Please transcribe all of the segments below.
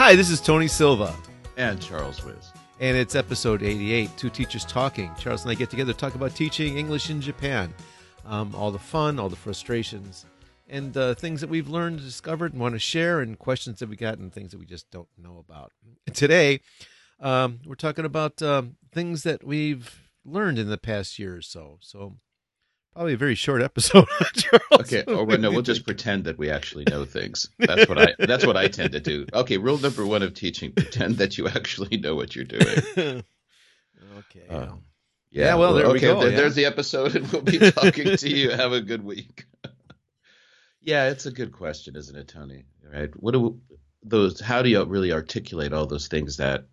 Hi, this is Tony Silva, and Charles Wiz. and it's episode 88 Two Teachers Talking. Charles and I get together to talk about teaching English in Japan. Um, all the fun, all the frustrations, and uh, things that we've learned, discovered, and want to share, and questions that we got, and things that we just don't know about. Today, um, we're talking about um, things that we've learned in the past year or so. So, probably a very short episode. Charles. Okay, or well, no, we'll just pretend that we actually know things. That's what I that's what I tend to do. Okay, rule number one of teaching: pretend that you actually know what you're doing. okay. Uh. Yeah, Yeah, well, there we go, there- yeah. There's the episode, and we'll be talking to you. Have a good week. yeah, it's a good question, isn't it, Tony? Right? What do those? How do you really articulate all those things that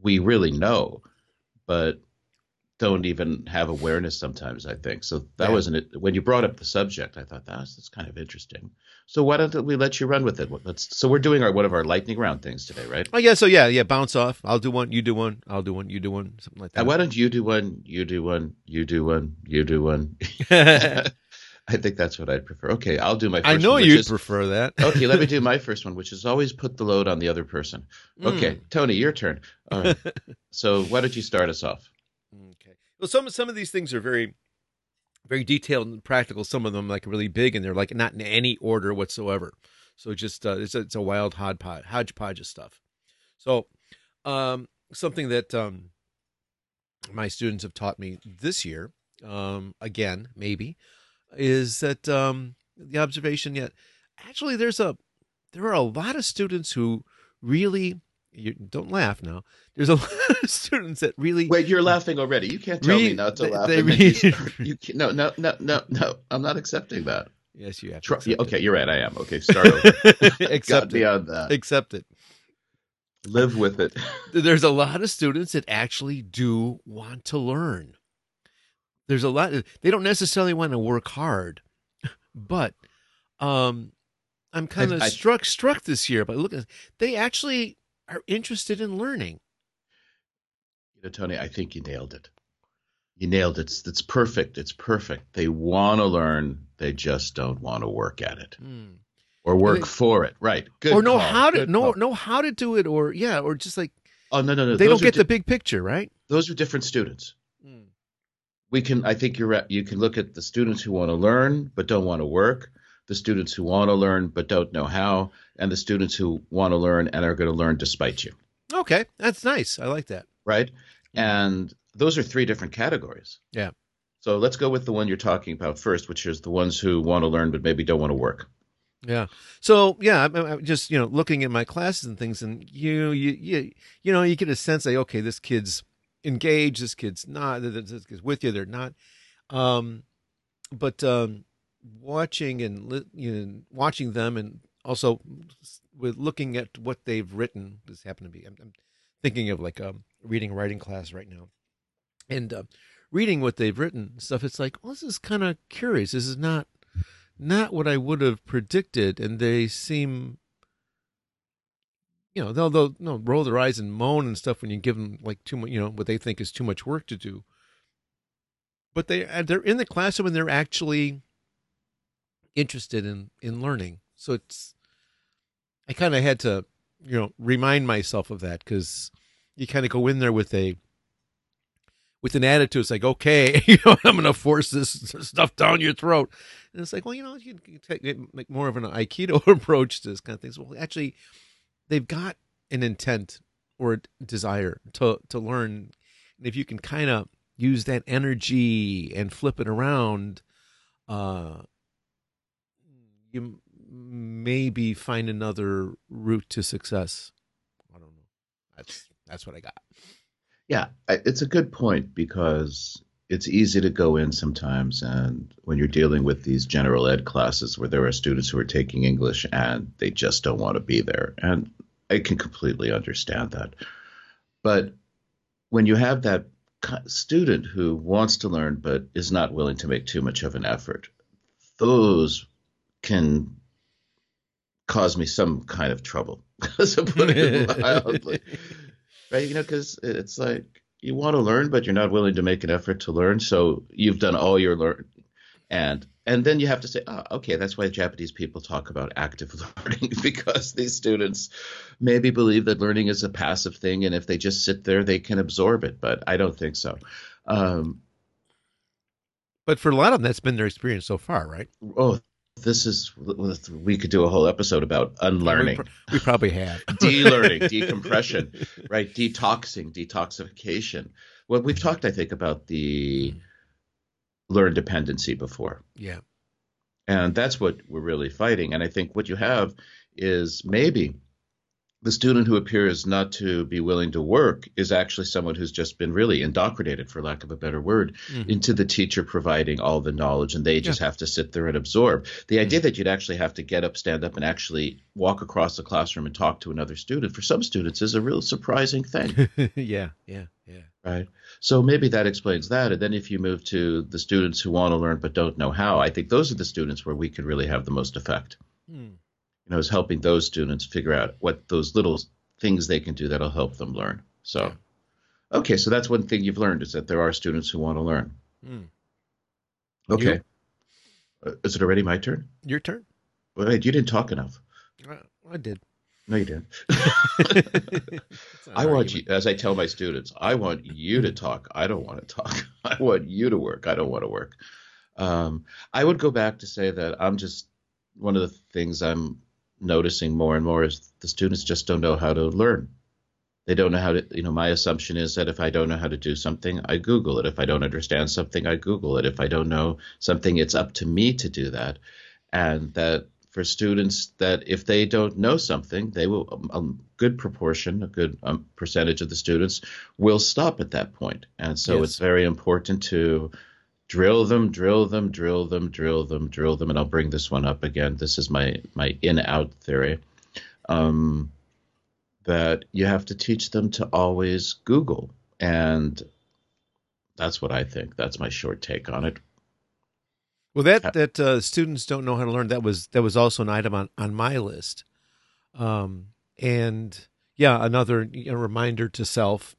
we really know, but don't even have awareness sometimes? I think so. That Yeah. wasn't it. When you brought up the subject, I thought that's that's kind of interesting. So why don't we let you run with it? Let's. So we're doing our one of our lightning round things today, right? Oh yeah, so yeah, yeah, bounce off. I'll do one, you do one, I'll do one, you do one, something like that. why don't you do one? You do one. You do one. You do one. I think that's what I'd prefer. Okay, I'll do my first I know one, which you'd is- prefer that. okay, let me do my first one, which is always put the load on the other person. Hmm. Okay, Tony, your turn. Right. so why don't you start us off? Okay. Well, some some of these things are very, very detailed and practical. Some of them like really big, and they're like not in any order whatsoever. So just uh, it's a, it's a wild hodgepodge hodgepodge of stuff. So, um, something that um, my students have taught me this year, um, again maybe, is that um, the observation yet actually there's a there are a lot of students who really you don't laugh now. There's a lot of students that really Wait, you're laughing already. You can't tell me not to they- laugh. they then you you no, no, no, no, no. I'm not accepting that. Yes, you have to Try, accept okay, you're right. I am. Okay, start over. accept it. beyond that. Accept it. Live with it. There's a lot of students that actually do want to learn. There's a lot. They don't necessarily want to work hard, but um, I'm kind of struck struck this year by looking. They actually are interested in learning. You know, Tony, I think you nailed it. You nailed it. It's, it's perfect. It's perfect. They want to learn. They just don't want to work at it Hmm. or work They- for it. Right. Good. or know call. how to Good know call. know how to do it, or yeah, or just like Oh no, no, no. they Those don't get di- the big picture, right? Those are different students. We can. I think you're right. You can look at the students who want to learn but don't want to work. The students who want to learn but don't know how, and the students who want to learn and are going to learn despite you. Okay, that's nice. I like that. right? And those are three different categories. Yeah. So let's go with the one you're talking about first, which is the ones who want to learn but maybe don't want to work. Yeah. So yeah, I'm, I'm just you know looking at my classes and things, and you you you you know you get a sense like okay, this kid's engaged, this kid's not, this this kid's with you, they're not. Um, but um, watching and you know watching them, and also with looking at what they've written. This happened to be. I'm, I'm thinking of like a reading writing class right now, and uh, reading what they've written stuff. It's like, well, this is kind of curious. This is not not what I would have predicted, and they seem, you know, they'll they'll no roll their eyes and moan and stuff when you give them like too much, you know, what they think is too much work to do. But they uh, they're in the classroom and they're actually interested in in learning. So it's I kind of had to, you know, remind myself of that because you kind of go in there with a with an attitude. It's like, okay, you know, I'm going to force this stuff down your throat. And it's like, well, you know, you can take make more of an Aikido approach to this kind of things. Well, actually, they've got an intent or desire to to learn, and if you can kind of use that energy and flip it around, uh, you maybe find another route to success. I don't know. That's that's what I got. Yeah, it's a good point because it's easy to go in sometimes, and when you're dealing with these general ed classes where there are students who are taking English and they just don't want to be there, and I can completely understand that. But when you have that student who wants to learn but is not willing to make too much of an effort, those can cause me some kind of trouble, to put it mildly right? You know, because it's like you want to learn, but you're not willing to make an effort to learn. So you've done all your learn, And and then you have to say, oh, okay, that's why Japanese people talk about active learning because these students maybe believe that learning is a passive thing, and if they just sit there, they can absorb it. But I don't think so. Um, but for a lot of them, that's been their experience so far, right? Oh, this is we could do a whole episode about unlearning. We, we probably have de-learning, decompression, right? Detoxing, detoxification. Well, we've talked, I think, about the learn dependency before. Yeah, and that's what we're really fighting. And I think what you have is maybe the student who appears not to be willing to work is actually someone who's just been really indoctrinated, for lack of a better word, mm-hmm. into the teacher providing all the knowledge, and they just yeah. have to sit there and absorb. The idea mm-hmm. that you'd actually have to get up, stand up, and actually walk across the classroom and talk to another student for some students is a real surprising thing. yeah, yeah, yeah. Right. So maybe that explains that. And then if you move to the students who want to learn but don't know how, I think those are the students where we could really have the most effect. Mm you know, is helping those students figure out what those little things they can do that'll help them learn. So, okay, so that's one thing you've learned is that there are students who want to learn. Mm. Okay. Uh, is it already my turn? Your turn. Wait, you didn't talk enough. Uh, I did. No, you didn't. I want you, as I tell my students, I want you to talk. I don't want to talk. I want you to work. I don't want to work. Um, I would go back to say that I'm just one of the things I'm noticing more and more is the students just don't know how to learn. They don't know how to, you know, my assumption is that if I don't know how to do something, I Google it. If I don't understand something, I Google it. If I don't know something, it's up to me to do that. And that for students, that if they don't know something, they will, a good proportion, a good um, percentage of the students will stop at that point. And so yes. it's very important to, drill them, drill them, drill them, drill them, drill them, and I'll bring this one up again. This is my my in out theory. Um, that you have to teach them to always Google, and that's what I think. That's my short take on it. Well, that that uh, students don't know how to learn that was that was also an item on on my list, um, and yeah, another you know, reminder to self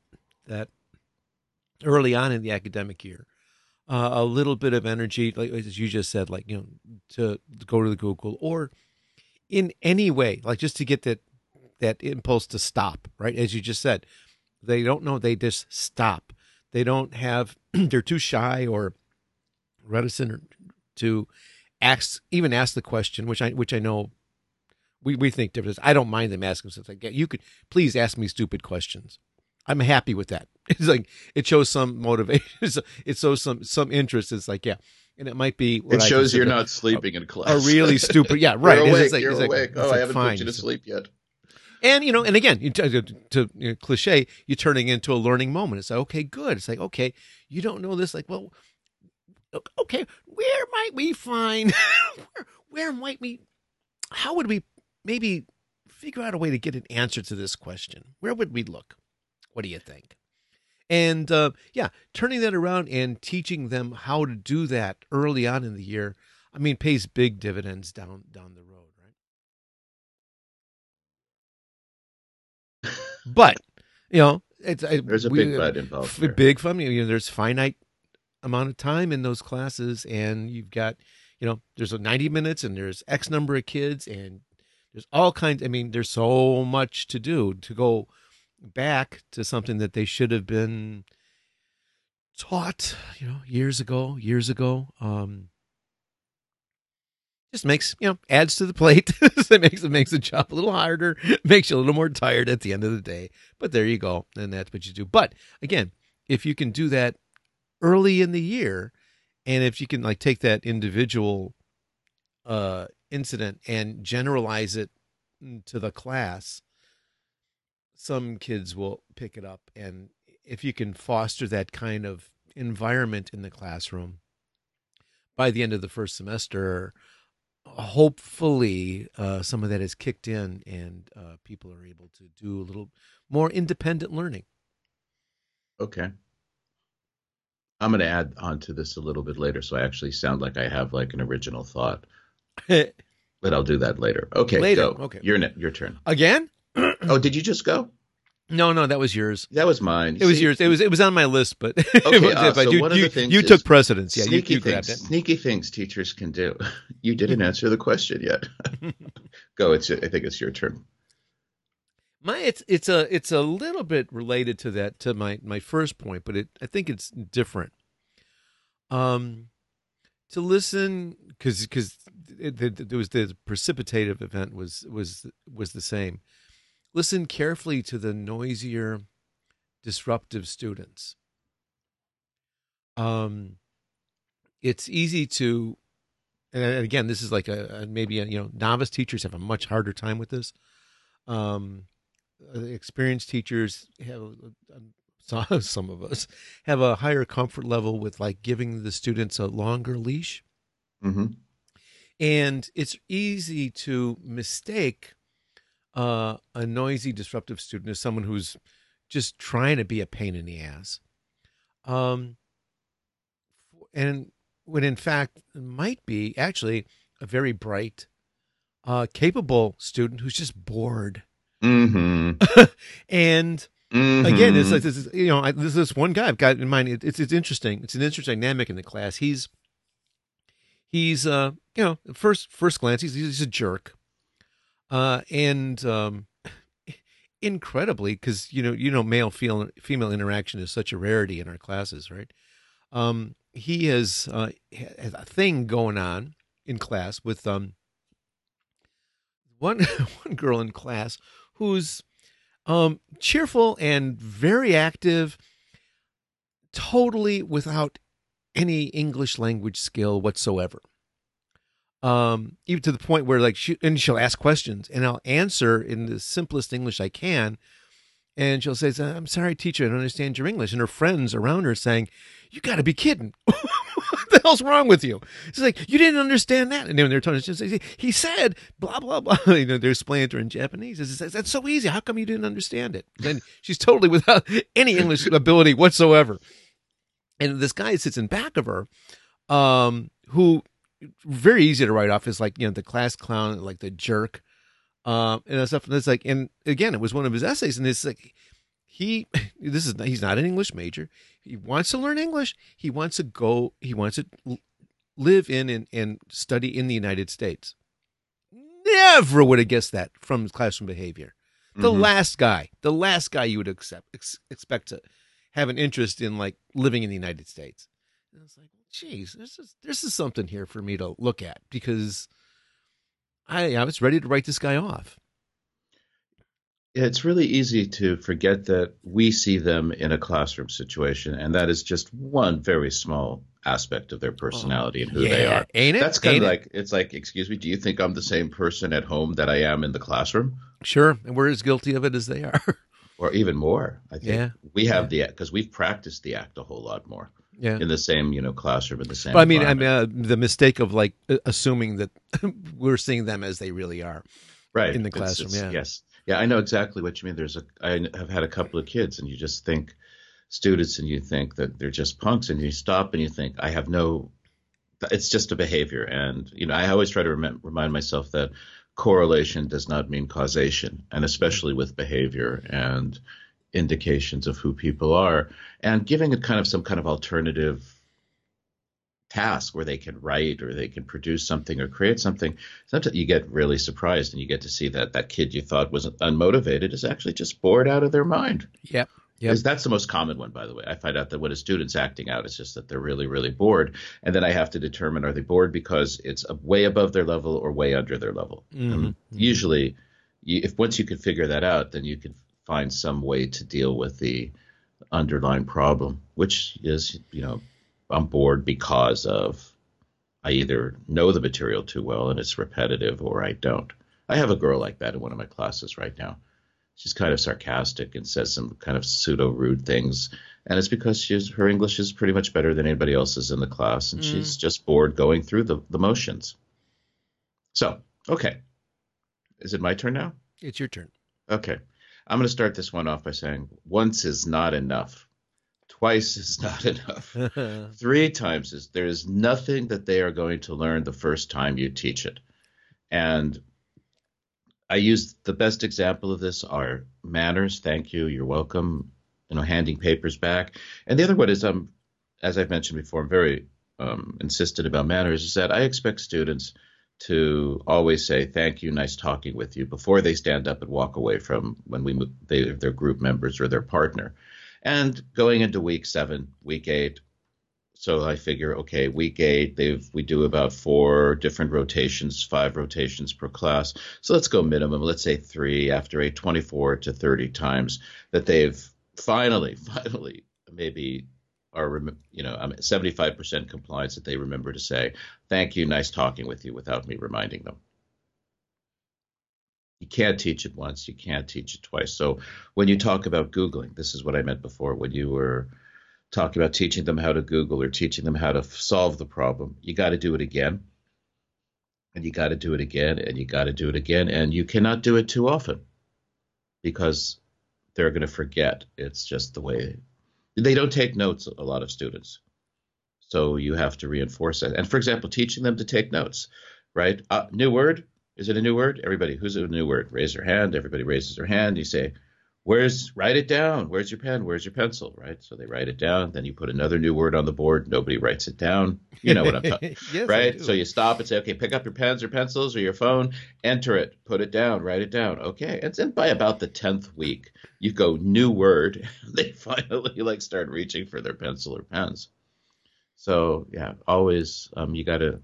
that early on in the academic year, uh, a little bit of energy, like as you just said, like you know, to go to the Google or in any way, like just to get that that impulse to stop, right? As you just said, they don't know, they just stop. They don't have, they're too shy or reticent to ask, even ask the question, which I which I know we we think different. I don't mind them asking something. Like, you could please ask me stupid questions. I'm happy with that. It's like it shows some motivation. It shows some some interest. It's like yeah, and it might be. It shows you're not sleeping a, in class. A really stupid. Yeah, right. you're awake. Like, you're awake. Like, oh, I haven't fine. put you to sleep yet. And you know, and again, you to, to you know, cliche, you're turning into a learning moment. It's like okay, good. It's like okay, you don't know this. Like well, okay, where might we find? where, where might we? How would we maybe figure out a way to get an answer to this question? Where would we look? What do you think? And uh, yeah, turning that around and teaching them how to do that early on in the year, I mean, pays big dividends down down the road, right? but you know, it's there's a we, big but involved. F- big fun. You know, there's finite amount of time in those classes, and you've got, you know, there's a 90 minutes, and there's X number of kids, and there's all kinds. I mean, there's so much to do to go back to something that they should have been taught, you know, years ago, years ago. Um, just makes you know adds to the plate. it makes it makes the job a little harder, makes you a little more tired at the end of the day. But there you go, and that's what you do. But again, if you can do that early in the year, and if you can like take that individual uh, incident and generalize it to the class, some kids will pick it up and if you can foster that kind of environment in the classroom by the end of the first semester hopefully uh, some of that is kicked in and uh, people are able to do a little more independent learning. Okay. I'm going to add on to this a little bit later so i actually sound like i have like an original thought. But i'll do that later. Okay later. go. okay. Your, your turn. Again oh, did you just go? No, no, that was yours. That was mine. It was yours. It was it was on my list, but Okay, uh, so you, one of the things you took precedence. Yeah, you, sneaky you things, it. sneaky things teachers can do. You didn't answer the question yet. Go. It's. I think it's your turn. My it's it's a it's a little bit related to that to my my first point, but it I think it's different. Um, to listen because because there was the precipitative event was was was the same. Listen carefully to the noisier, disruptive students. Um, it's easy to, and again, this is like a, a maybe a, you know novice teachers have a much harder time with this. Um, uh, experienced teachers have some some of us have a higher comfort level with like giving the students a longer leash Mm-hmm. and it's easy to mistake uh, a noisy disruptive student as someone who's just trying to be a pain in the ass um, and when in fact might be actually a very bright uh, capable student who's just bored hmm and again, it's like this is you know I, this this one guy I've got in mind. It, it's it's interesting. It's an interesting dynamic in the class. He's he's uh you know first first glance he's he's a jerk, uh and um incredibly because you know you know male female female interaction is such a rarity in our classes, right? Um, he has uh has a thing going on in class with um one one girl in class who's um, cheerful and very active, totally without any English language skill whatsoever. Um, even to the point where like she and she'll ask questions and I'll answer in the simplest English I can. And she'll say, I'm sorry, teacher, I don't understand your English. And her friends around her saying, You gotta be kidding. what the hell's wrong with you? She's like, You didn't understand that. And then they're telling her, He said, blah, blah, blah. You know, they're explaining to her in Japanese. It's, That's so easy. How come you didn't understand it? Then she's totally without any English ability whatsoever. And this guy sits in back of her, um, who very easy to write off as like, you know, the class clown, like the jerk um, and stuff. And it's like, and again, it was one of his essays, and it's like he, this is he's not an English major. He wants to learn English. He wants to go. He wants to live in and, and study in the United States. Never would have guessed that from his classroom behavior. The Mhm. last guy, the last guy you would accept ex- expect to have an interest in like living in the United States. And it's like, geez, this is this is something here for me to look at because I I was ready to write this guy off. It's really easy to forget that we see them in a classroom situation, and that is just one very small aspect of their oh, personality and who they are. ain't it? That's kind Ain't of it? like it's like, excuse me, do you think I'm the same person at home that I am in the classroom, Sure, and we're as guilty of it as they are. or even more? I think Yeah. we have the because we've practiced the act a whole lot more yeah. in the same you know classroom in the same. But I mean, I mean, uh, the mistake of like assuming that we're seeing them as they really are. right in the It's- classroom, it's- yeah. Yes, yeah, I know exactly what you mean. There's a I have had a couple of kids, and you just think students, and you think that they're just punks, and you stop and you think I have no. It's just a behavior, and you know I always try to rem- remind myself that correlation does not mean causation, and especially with behavior and indications of who people are, and giving it kind of some kind of alternative task where they can write or they can produce something or create something sometimes you get really surprised and you get to see that that kid you thought was unmotivated is actually just bored out of their mind Yep. Yep. that's the most common one by the way i find out that when a student's acting out it's just that they're really really bored and then i have to determine are they bored because it's a- way above their level or way under their level Mhm. and usually you, if once you can figure that out then you can find some way to deal with the underlying problem which is you know i'm bored because of i either know the material too well and it's repetitive or i don't. I have a girl like that in one of my classes right now. She's kind of sarcastic and says some kind of pseudo rude things and it's because she's her english is pretty much better than anybody else's in the class and Mm. she's just bored going through the, the motions. So okay. Is it my turn now? It's your turn. okay i'm going to start this one off by saying once is not enough twice is not enough three times is there is nothing that they are going to learn the first time you teach it and I use the best example of this are manners. Thank you. You're welcome. You know, handing papers back. And the other one is, um, as I've mentioned before, I'm very um, insistent about manners. Is that I expect students to always say thank you, nice talking with you before they stand up and walk away from when we they their group members or their partner. And going into week seven, week eight, so I figure, okay, week eight, they've we do about four different rotations, five rotations per class. So let's go minimum, let's say three after a 24 to 30 times that they've finally, finally, maybe are you know I'm 75% compliance that they remember to say thank you, nice talking with you without me reminding them. You can't teach it once, you can't teach it twice. So when you talk about googling, this is what I meant before when you were talking about teaching them how to Google or teaching them how to solve the problem. You got to do it again. And you got to do it again and you got to do it again and you cannot do it too often because they're going to forget. It's just the way they don't take notes, a lot of students. So you have to reinforce that. And for example, teaching them to take notes, right? Uh, new word? Is it a new word? Everybody, who's a new word? Raise your hand. Everybody raises their hand. You say, Where's write it down? Where's your pen? Where's your pencil? Right. So they write it down. Then you put another new word on the board. Nobody writes it down. You know what I'm talking. yes, right. So you stop and say, okay, pick up your pens or pencils or your phone, enter it, put it down, write it down. Okay. And then by about the tenth week, you go new word. they finally like start reaching for their pencil or pens. So yeah, always um, you got to.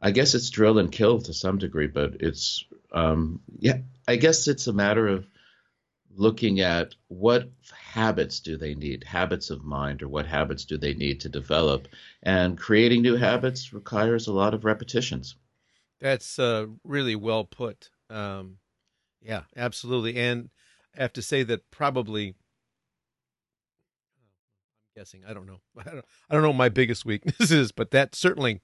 I guess it's drill and kill to some degree, but it's um, yeah. I guess it's a matter of looking at what habits do they need, habits of mind, or what habits do they need to develop. And creating new habits requires a lot of repetitions. That's uh, really well put. Um, yeah, absolutely. And I have to say that probably, I'm guessing, I don't know. I don't, know what my biggest weakness is, but that certainly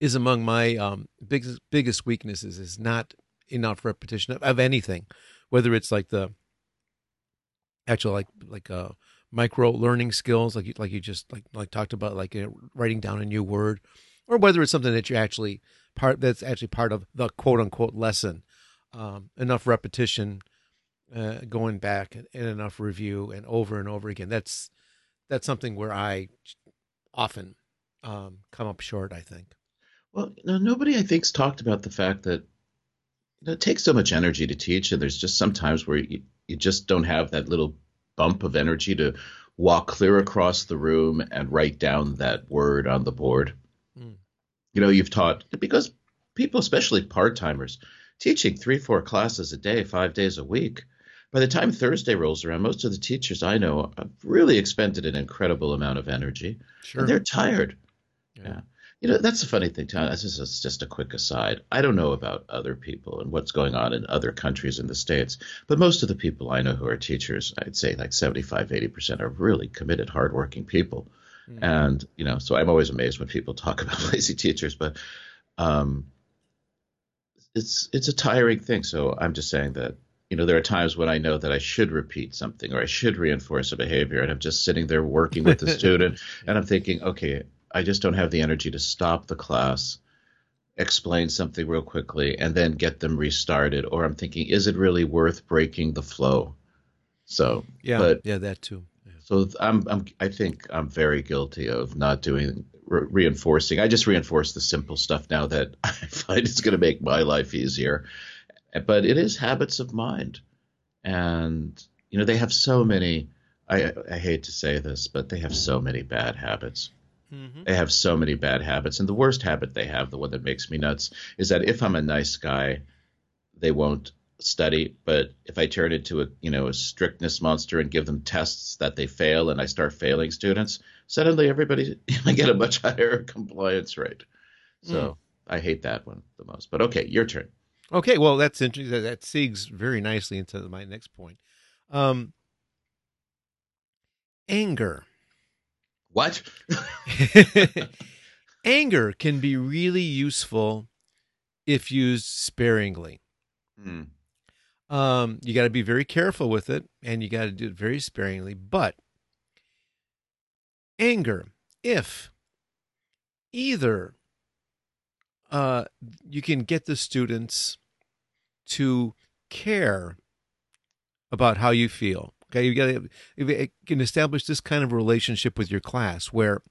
is among my um, biggest biggest weaknesses is not enough repetition of, of anything whether it's like the actual like like uh micro learning skills like you like you just like like talked about like you know, writing down a new word or whether it's something that you actually part that's actually part of the quote unquote lesson. Um, enough repetition uh, going back and, and enough review and over and over again. That's that's something where i often um, come up short i think. Well now nobody i think's talked about the fact that it takes so much energy to teach, and there's just sometimes where you, you just don't have that little bump of energy to walk clear across the room and write down that word on the board. Mm. You know, you've taught because people, especially part timers, teaching three, four classes a day, five days a week. By the time Thursday rolls around, most of the teachers I know have really expended an incredible amount of energy. Sure. And they're tired. Yeah. yeah. You know, that's the funny thing, Tom. This is just a quick aside. I don't know about other people and what's going on in other countries in the States, but most of the people I know who are teachers, I'd say like 75, 80% are really committed, hardworking people. Mm-hmm. And, you know, so I'm always amazed when people talk about lazy teachers, but um, it's it's a tiring thing. So I'm just saying that you know, there are times when I know that I should repeat something or I should reinforce a behavior, and I'm just sitting there working with the student, and I'm thinking, okay, I just don't have the energy to stop the class, explain something real quickly, and then get them restarted. Or I'm thinking, is it really worth breaking the flow? So yeah, but, yeah, that too. Yeah. So I'm, I'm, I think I'm very guilty of not doing re- reinforcing. I just reinforce the simple stuff now that I find it's going to make my life easier. But it is habits of mind, and you know they have so many. I, I hate to say this, but they have so many bad habits. Mm-hmm. They have so many bad habits. And the worst habit they have, the one that makes me nuts, is that if I'm a nice guy, they won't study. But if I turn into a you know a strictness monster and give them tests that they fail and I start failing students, suddenly everybody I get a much higher compliance rate. So mm. I hate that one the most. But okay, your turn. Okay, well that's interesting. That segues very nicely into my next point. Um, anger. What? Anger can be really useful if used sparingly. Mm. Um, you got to be very careful with it and you got to do it very sparingly. But anger, if either uh, you can get the students to care about how you feel. Okay, you got to can establish this kind of relationship with your class where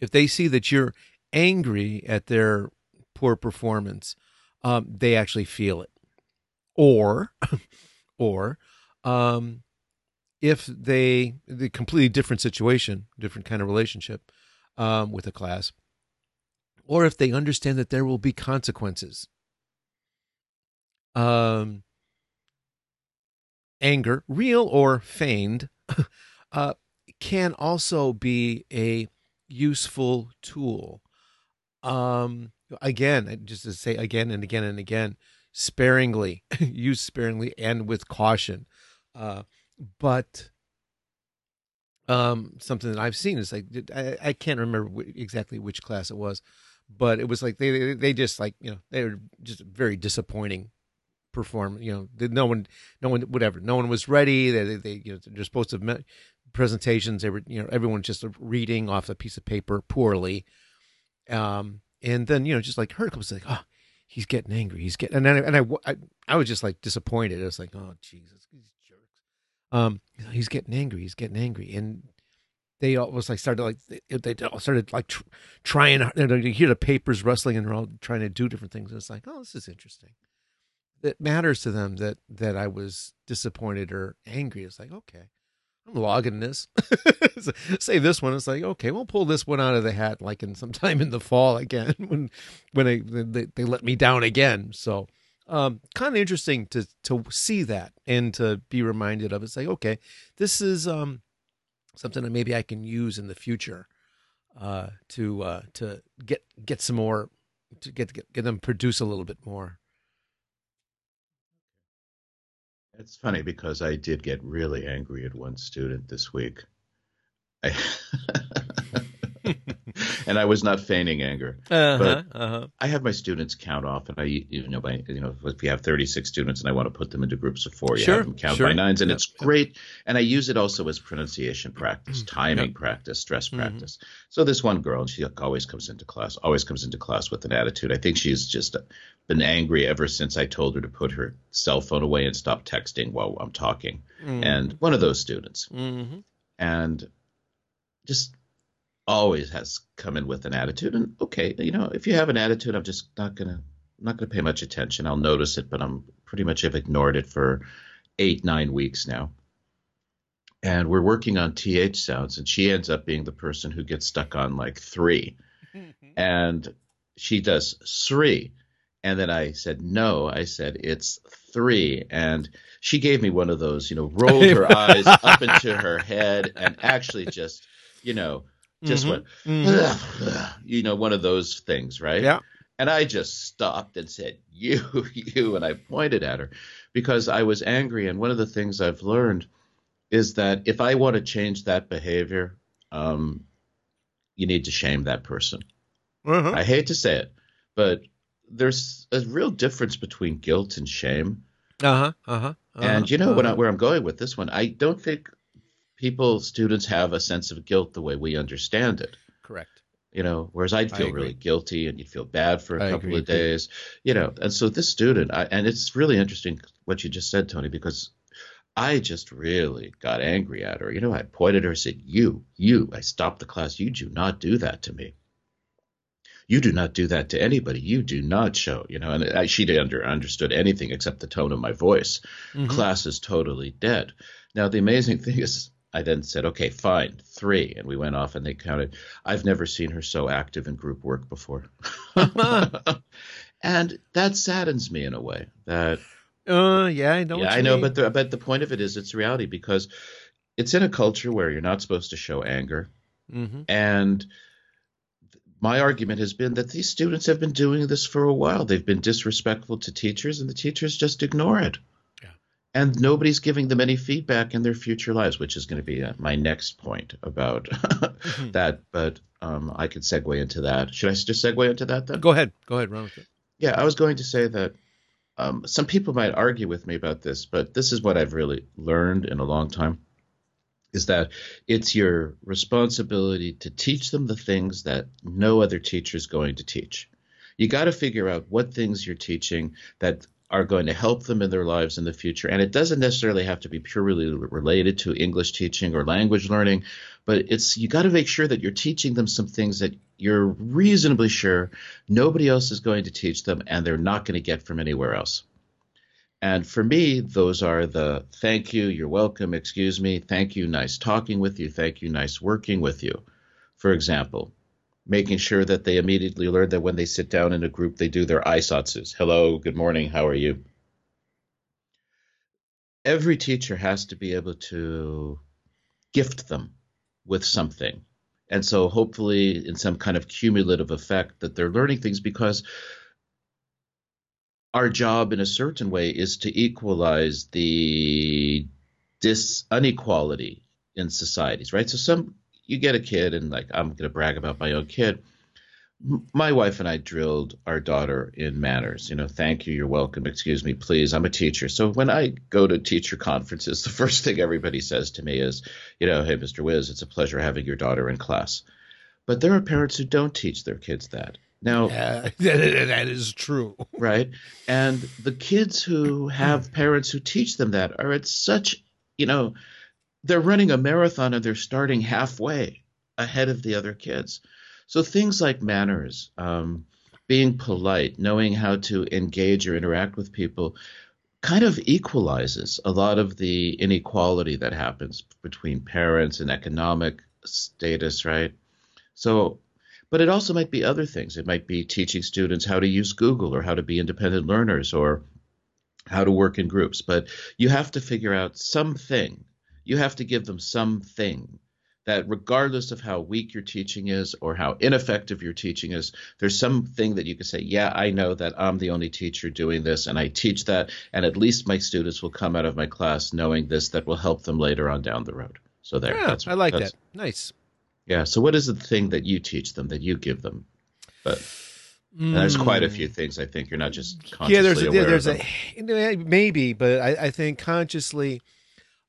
if they see that you're angry at their poor performance, um, they actually feel it. Or, or, um, if they the completely different situation, different kind of relationship um, with a class, or if they understand that there will be consequences. Um, anger, real or feigned, uh, can also be a useful tool. Um, again, just to say again and again and again, sparingly, use sparingly and with caution. Uh, but um, something that I've seen is like I, I can't remember exactly which class it was, but it was like they they just like you know they were just very disappointing perform. You know, no one, no one, whatever. No one was ready. They, they, you know, they're supposed to presentations. They were, you know, everyone just reading off a piece of paper poorly. Um, and then you know, just like Herc was like, oh, he's getting angry. He's getting, and then, and I, I, I was just like disappointed. I was like, oh Jesus, these jerks. Um, he's getting angry. He's getting angry, and they was like started like they, they all started like tr- trying. You, know, you hear the papers rustling, and they're all trying to do different things. And it's like, oh, this is interesting it matters to them that that I was disappointed or angry. It's like, okay, I'm logging this. Say this one. It's like, okay, we'll pull this one out of the hat, like in sometime in the fall again when when they they, they let me down again. So, um, kind of interesting to to see that and to be reminded of. It's like, okay, this is um something that maybe I can use in the future uh, to uh, to get get some more to get get, get them produce a little bit more. It's funny because I did get really angry at one student this week. I and I was not feigning anger. Uh-huh, but uh-huh. I have my students count off, and I, you know, by you know, if you have 36 students and I want to put them into groups of four, you sure, have them count sure. by nines, and yep, it's great. Yep. And I use it also as pronunciation practice, mm-hmm. timing yep. practice, stress mm-hmm. practice. So this one girl, she always comes into class, always comes into class with an attitude. I think she's just been angry ever since I told her to put her cell phone away and stop texting while I'm talking. Mm-hmm. And one of those students, mm-hmm. and just always has come in with an attitude. And okay, you know, if you have an attitude, I'm just not gonna I'm not gonna pay much attention. I'll notice it, but I'm pretty much have ignored it for eight nine weeks now. And we're working on th sounds, and she ends up being the person who gets stuck on like 3 mm-hmm. and she does three. And then I said, no, I said, it's three. And she gave me one of those, you know, rolled her eyes up into her head and actually just, you know, just mm-hmm. went, mm-hmm. you know, one of those things, right? Yeah. And I just stopped and said, "You, you," and I pointed at her because I was angry. And one of the things I've learned is that if I want to change that behavior, um, you need to shame that person. Uh-huh. I hate to say it, but there's a real difference between guilt and shame. Uh huh. Uh huh. Uh-huh, and you know uh-huh. I, where I'm going with this one. I don't think people, students have a sense of guilt the way we understand it. Correct. You know, whereas I'd feel really guilty and you'd feel bad for a I couple of days, too. you know. And so this student, I, and it's really interesting what you just said, Tony, because I just really got angry at her. You know, I pointed at her and said, You, you, I stopped the class. You do not do that to me. You do not do that to anybody. You do not show, you know. And I, she didn't under, understood anything except the tone of my voice. Mm-hmm. Class is totally dead. Now, the amazing thing is, I then said, okay, fine, three. And we went off and they counted. I've never seen her so active in group work before. and that saddens me in a way that. Uh, yeah, I know. Yeah, I know, but the, but the point of it is it's reality because it's in a culture where you're not supposed to show anger. Mm-hmm. And my argument has been that these students have been doing this for a while. They've been disrespectful to teachers, and the teachers just ignore it and nobody's giving them any feedback in their future lives, which is going to be uh, my next point about mm-hmm. that. But um, I could segue into that. Should I just segue into that then? Go ahead. Go ahead. Run with it. Yeah, I was going to say that um, some people might argue with me about this, but this is what I've really learned in a long time is that it's your responsibility to teach them the things that no other teacher is going to teach. You got to figure out what things you're teaching that are going to help them in their lives in the future. And it doesn't necessarily have to be purely related to English teaching or language learning, but it's you got to make sure that you're teaching them some things that you're reasonably sure nobody else is going to teach them and they're not going to get from anywhere else. And for me, those are the thank you, you're welcome, excuse me, thank you, nice talking with you, thank you, nice working with you. For example, making sure that they immediately learn that when they sit down in a group, they do their aisatsus. Hello, good morning, how are you? Every teacher has to be able to gift them with something. And so, hopefully, in some kind of cumulative effect, that they're learning things because our job, in a certain way, is to equalize the dis inequality in societies, right? So, some you get a kid, and like I'm going to brag about my own kid. My wife and I drilled our daughter in manners. You know, thank you, you're welcome, excuse me, please. I'm a teacher. So when I go to teacher conferences, the first thing everybody says to me is, you know, hey, Mr. Wiz, it's a pleasure having your daughter in class. But there are parents who don't teach their kids that. Now, yeah, that is true. Right. And the kids who have parents who teach them that are at such, you know, they're running a marathon and they're starting halfway ahead of the other kids. So things like manners, um, being polite, knowing how to engage or interact with people, kind of equalizes a lot of the inequality that happens between parents and economic status, right? So, but it also might be other things. It might be teaching students how to use Google or how to be independent learners or how to work in groups. But you have to figure out something you have to give them something that regardless of how weak your teaching is or how ineffective your teaching is, there's something that you can say, yeah, I know that I'm the only teacher doing this and I teach that, and at least my students will come out of my class knowing this that will help them later on down the road. So there. Yeah, I like that. Nice. Yeah. So what is the thing that you teach them that you give them? But mm. there's quite a few things I think you're not just consciously yeah. There's a, yeah, there's a maybe, but I, I think consciously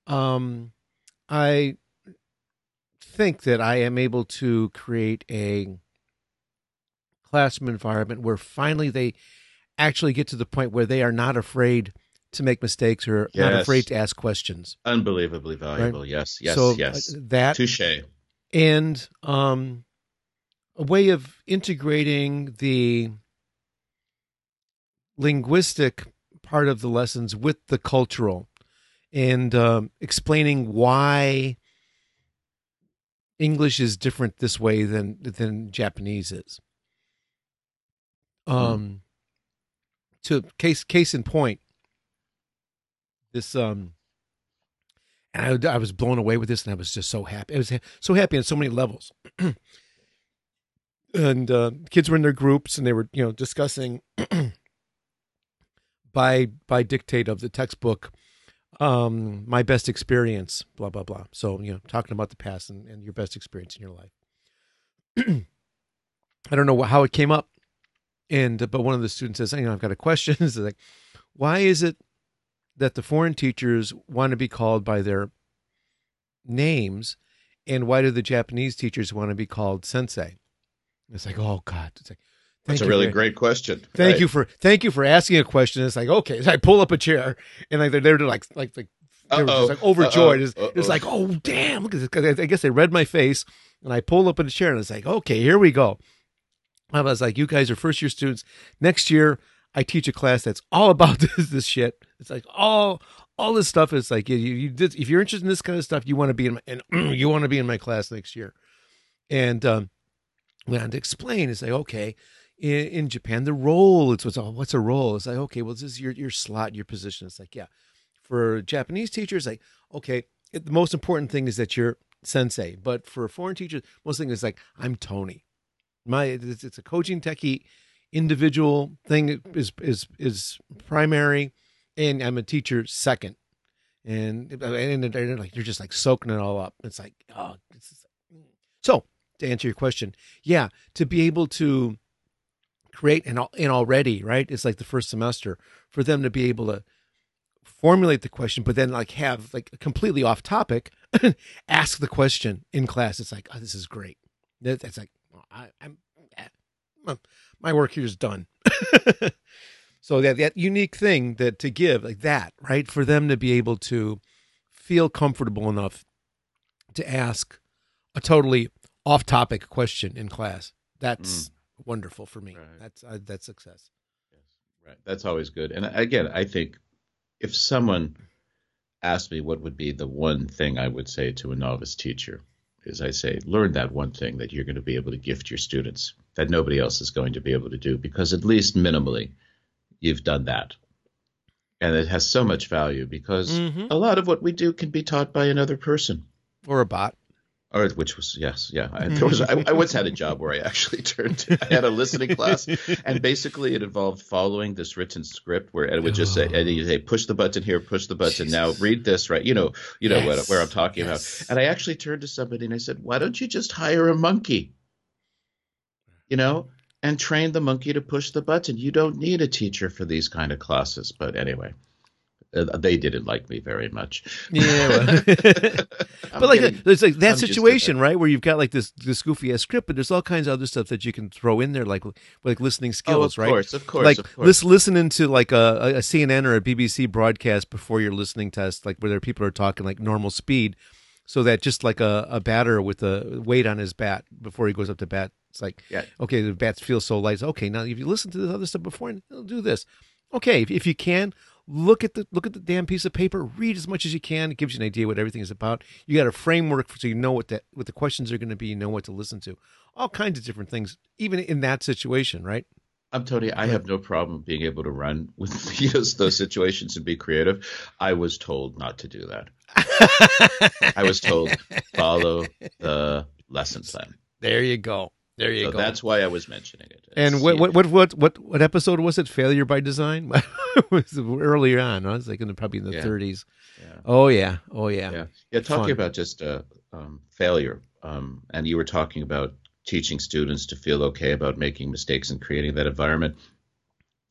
um, I think that I am able to create a classroom environment where finally they actually get to the point where they are not afraid to make mistakes or yes. not afraid to ask questions. Unbelievably valuable. Right? Yes, yes, so yes. Uh, that touche. And um, a way of integrating the linguistic part of the lessons with the cultural and um, explaining why English is different this way than than Japanese is. Hmm. Um, to case case in point, this um, and I, I was blown away with this, and I was just so happy. I was so happy on so many levels. and uh, kids were in their groups, and they were you know discussing by by dictate of the textbook um my best experience blah blah blah. So you know talking about the past and, and your best experience in your life. I don't know how it came up. And but one of the students says you know i've got a question. It's like why is it that the foreign teachers want to be called by their names and why do the japanese teachers want to be called sensei? It's like oh god. It's like that's a really great question. Thank right. you for thank you for asking a question. It's like okay, so I pull up a chair and like they're they're like like like they were just like overjoyed. It's, it's, like oh damn, look at this. I guess they read my face and I pull up in a chair and it's like okay, here we go. I was like, you guys are first year students. Next year, I teach a class that's all about this this shit. It's like all all this stuff is like you, you did, if you're interested in this kind of stuff, you want to be in my, and you want to be in my class next year. And um, went on to explain and say, okay, in, in Japan, the role it's what's oh, what's a role? It's like okay, well this is your your slot, your position. It's like yeah, for Japanese teachers, like okay, it, the most important thing is that you're sensei, but for foreign teachers, most thing is like I'm Tony. My it's, it's a coaching techie individual thing is is is primary, and I'm a teacher second. And and they're like you're just like soaking it all up. It's like oh, it's, mm. so to answer your question, yeah, to be able to create and, and already right? It's like the first semester for them to be able to formulate the question but then like have like a completely off topic ask the question in class. It's like oh, this is great. That's like I, am eh, my work here is done. So that that unique thing that to give like that, right? For them to be able to feel comfortable enough to ask a totally off-topic question in class. That's wonderful for me. Right. That's uh, that's success. Right. That's always good. And again, I think if someone asked me what would be the one thing I would say to a novice teacher, is I say, learn that one thing that you're going to be able to gift your students that nobody else is going to be able to do, because at least minimally, you've done that. And it has so much value because Mhm. a lot of what we do can be taught by another person. Or a bot. Or which was yes, yeah. I, mm-hmm. there was I, I once had a job where I actually turned. I had a listening class, and basically it involved following this written script where it would just say, oh. and you say, push the button here, push the button now, read this, right? You know, you know what, where I'm talking yes. about. And I actually turned to somebody and I said, why don't you just hire a monkey? You know, and train the monkey to push the button. You don't need a teacher for these kind of classes. But anyway. Uh, they didn't like me very much. Yeah, well. But like getting- there's like that I'm situation, right, where you've got like this this goofy ass script, but there's all kinds of other stuff that you can throw in there, like like listening oh, skills, of right? course, of course, like of course. lis- listening to like a, a CNN or a BBC broadcast before your listening test, like where there people are talking like normal speed, so that just like a, a batter with a weight on his bat before he goes up to bat, it's like Yeah. okay, the bats feel so light. Okay, now if you listen to this other stuff before, it'll do this. Okay, if, if you can look at the look at the damn piece of paper, read as much as you can. It gives you an idea what everything is about. You got a framework so you know what that what the questions are going to be. You know what to listen to. All kinds of different things, even in that situation, right? I'm Tony. I have no problem being able to run with you know, those situations and be creative. I was told not to do that. I was told follow the lesson plan. There you go. There you So go. that's why I was mentioning it. and what, what what what what what episode was it? Failure by design. it was earlier on. I was like in the, probably in the Yeah. 30s. Yeah. Oh yeah. Oh yeah. Yeah, yeah. Talking Fun. about just uh, um, failure, um, and you were talking about teaching students to feel okay about making mistakes and creating that environment.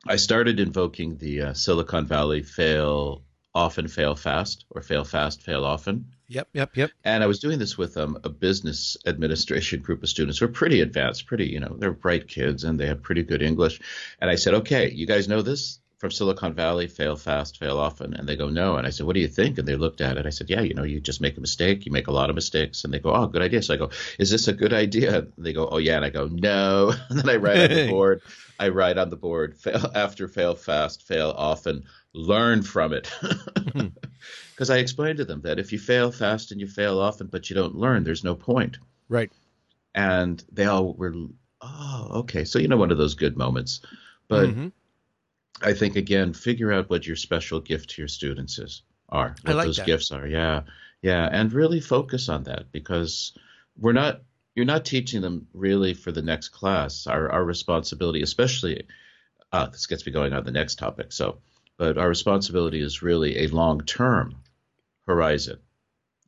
I started invoking the uh, Silicon Valley fail often, fail fast, or fail fast, fail often. Yep. Yep. Yep. And I was doing this with um, a business administration group of students who are pretty advanced, pretty, you know, they're bright kids and they have pretty good English. And I said, okay, you guys know this from Silicon Valley, fail fast, fail often. And they go, no. And I said, what do you think? And they looked at it. I said, yeah, you know, you just make a mistake. You make a lot of mistakes. And they go, oh, good idea. So I go, is this a good idea? And they go, oh, yeah. And I go, no. And then I write on the board, I write on the board, fail after, fail fast, fail often, learn from it. Because I explained to them that if you fail fast and you fail often, but you don't learn, there's no point. Right. And they all were, oh, okay. So, you know, one of those good moments. But Mhm. I think, again, figure out what your special gift to your students is, are, what like those that. gifts are. Yeah. Yeah. And really focus on that because we're not, you're not teaching them really for the next class. Our, our responsibility, especially, uh, this gets me going on the next topic. So, but our responsibility is really a long term horizon.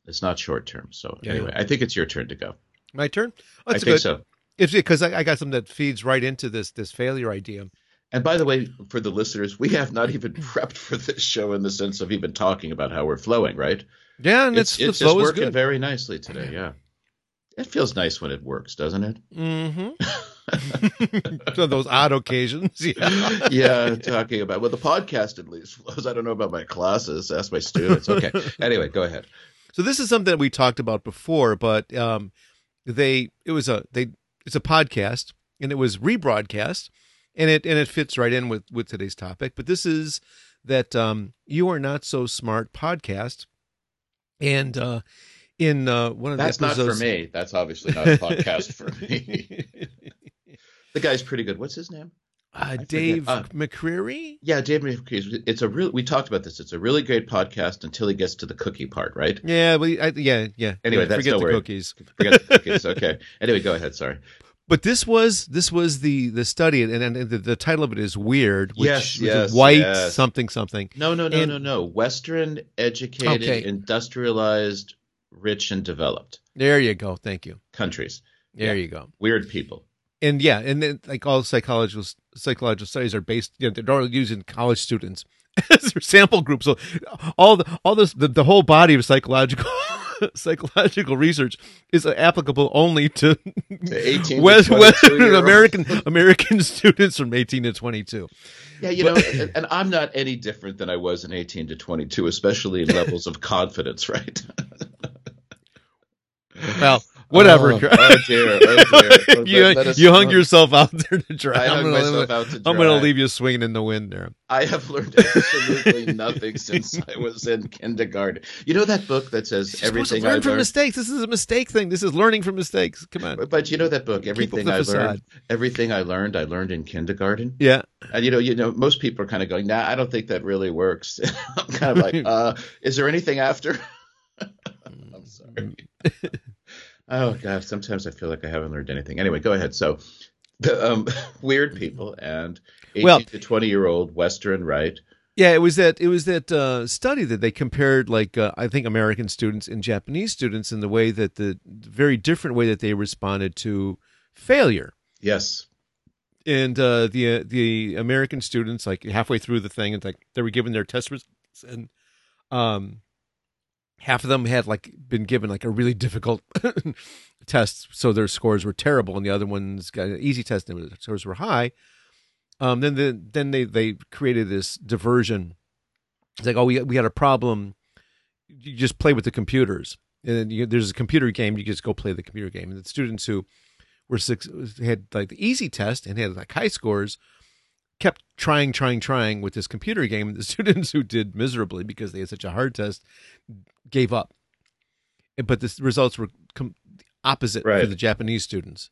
It's not short term. So Yeah. anyway, I think it's your turn to go. My turn. I That's think good. so. It's because I, I got something that feeds right into this this failure idea. And by the way, for the listeners, we have not even prepped for this show in the sense of even talking about how we're flowing, right? Yeah, and it's, it's it's just flow is working very nicely today. Yeah, it feels nice when it works, doesn't it? Mm-hmm. so those odd occasions. Yeah. yeah, talking about well, the podcast at least flows. I don't know about my classes. Ask my students. Okay. Anyway, go ahead. So this is something that we talked about before, but um, they it was a they it's a podcast and it was rebroadcast, and it and it fits right in with with today's topic. But this is that um, you are not so smart podcast, and uh, in uh, one of That's the not for me. That's obviously not a podcast for me. The guy's pretty good. What's his name? uh. Dave Uh, McRaney. Yeah, Dave McRaney. It's a real. We talked about this. It's a really great podcast until he gets to the cookie part, right? Yeah, I, yeah, yeah. Anyway, yeah, that's forget no the worry. cookies. Forget the cookies. Okay. Anyway, go ahead. Sorry. But this was this was the the study, and, and the, the title of it is weird. Which, Yes, which yes, white yes. something something. No, no, no, And- no, no. Western, educated, Okay. industrialized, rich, and developed There you go. Thank you. countries. There Yeah. you go. Weird people. And yeah, and then like all psychological psychological studies are based. You know, they're all using college students as their sample group. So all the all this the, the whole body of psychological psychological research is applicable only to, To 18 West, 22 Western year olds. American American students from 18 to 22. Yeah, you know, and, and I'm not any different than I was in 18 to 22, especially in levels of confidence, right? Well, whatever. Oh, oh dear, oh dear. you Let- let us- you hung yourself out there to dry. I I'm hung gonna, myself out to I'm gonna leave you swinging in the wind there. I have learned absolutely nothing since I was in kindergarten. You know that book that says You're to everything learn I from mistakes. This is a mistake thing. This is learning from mistakes. Come on. But- But you know that book, everything I facade. learned, everything I learned, I learned in kindergarten. Yeah. And you know, you know, most people are kind of going, "Nah, I don't think that really works." I'm kind of like, uh, "Is there anything after?" I'm sorry. Oh God, sometimes I feel like I haven't learned anything. Anyway, go ahead. So, the um, weird people and 18 Well- to 20 year old Western right. Yeah, it was that it was that uh, study that they compared, like uh, I think American students and Japanese students, in the way that the very different way that they responded to failure. Yes. And uh, the uh, the American students, like halfway through the thing, it's like they were given their test results, and um, half of them had like been given like a really difficult test, so their scores were terrible, and the other ones got an easy test, and their scores were high. Um, then the, then they they created this diversion. It's like, oh, we we had a problem. You just play with the computers, and you, there's a computer game. You just go play the computer game. And the students who were six had like the easy test and had like high scores kept trying, trying, trying with this computer game. The students who did miserably because they had such a hard test gave up. But the results were com- opposite for the Japanese students.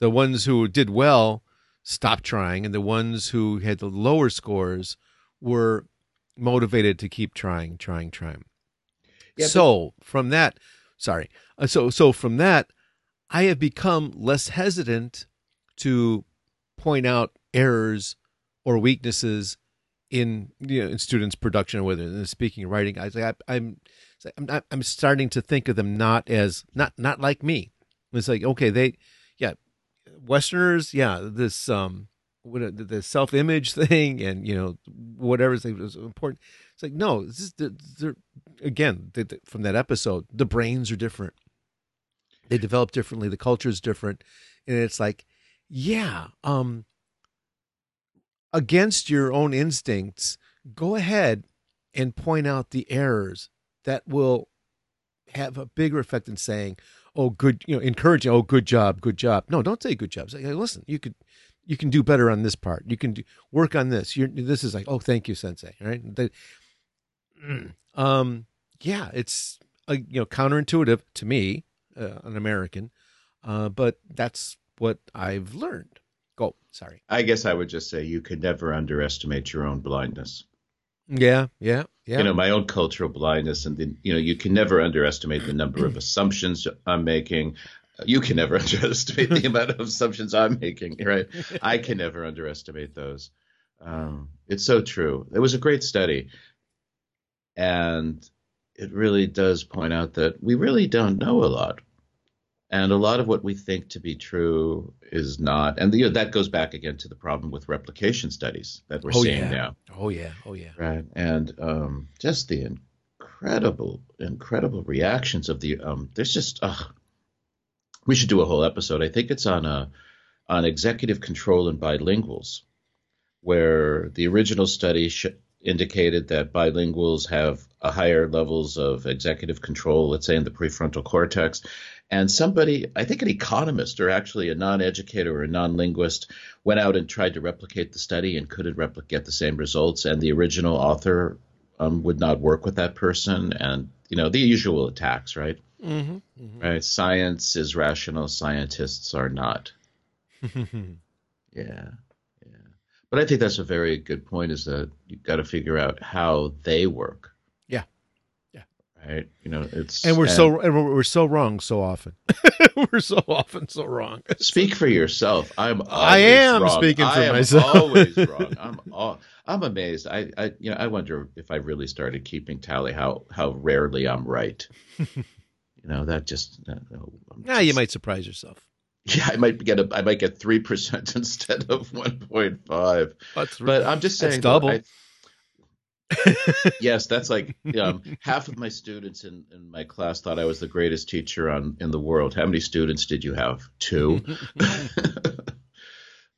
The ones who did well stopped trying, and the ones who had the lower scores were motivated to keep trying, trying, trying. Yeah, but- so from that, sorry. Uh, so so from that, I have become less hesitant to point out errors or weaknesses in you know in students' production, whether in speaking or writing. I, I I'm I'm not, I'm starting to think of them not as not not like me. It's like okay, they yeah, Westerners, yeah, this um what uh, the, self image thing and you know whatever is important. It's like no, this is the, they're again from that episode. The brains are different. They develop differently. The culture is different, and it's like, yeah, um, against your own instincts, go ahead and point out the errors that will have a bigger effect than saying, "Oh, good," you know, encouraging, "Oh, good job, good job." No, don't say good job. Say, hey, "Listen, you could, you can do better on this part. You can do, work on this. You're this is like, oh, thank you, sensei." Right. The- um, yeah, it's uh, you know counterintuitive to me, uh, an American, uh, but that's what I've learned. Go, sorry. I guess I would just say you could never underestimate your own blindness. Yeah, yeah, yeah. You know, my own cultural blindness, and then you know, you can never underestimate the number of assumptions I'm making. You can never underestimate the amount of assumptions I'm making, right? I can never underestimate those. Um, it's so true. It was a great study, and it really does point out that we really don't know a lot, and a lot of what we think to be true is not. And you know, that goes back again to the problem with replication studies that we're oh seeing yeah. now. Oh yeah. Oh yeah. Right. And um, just the incredible, incredible reactions of the um, there's just uh, we should do a whole episode. I think it's on a on executive control and bilinguals, where the original study sh- indicated that bilinguals have a higher levels of executive control, let's say in the prefrontal cortex. And somebody, I think an economist or actually a non-educator or a non-linguist, went out and tried to replicate the study and couldn't replicate the same results. And the original author um, would not work with that person, and you know the usual attacks, right? Mm-hmm. mm-hmm. Right. Science is rational. Scientists are not. Yeah. But I think that's a very good point. Is that you've got to figure out how they work. Yeah. Yeah. Right. You know, it's and we're so and we're, we're so wrong so often. we're so often so wrong. Speak for yourself. I'm. I am wrong. speaking for I am myself. always wrong. I'm. All, I'm amazed. I, I. You know. I wonder if I really started keeping tally how how rarely I'm right. you know that just. uh, I'm Now you might surprise yourself. Yeah, I might get a. I might get three percent instead of one point five. That's But I'm just saying. double. I, yes, that's like um, half of my students in, in my class thought I was the greatest teacher on in the world. How many students did you have? Two.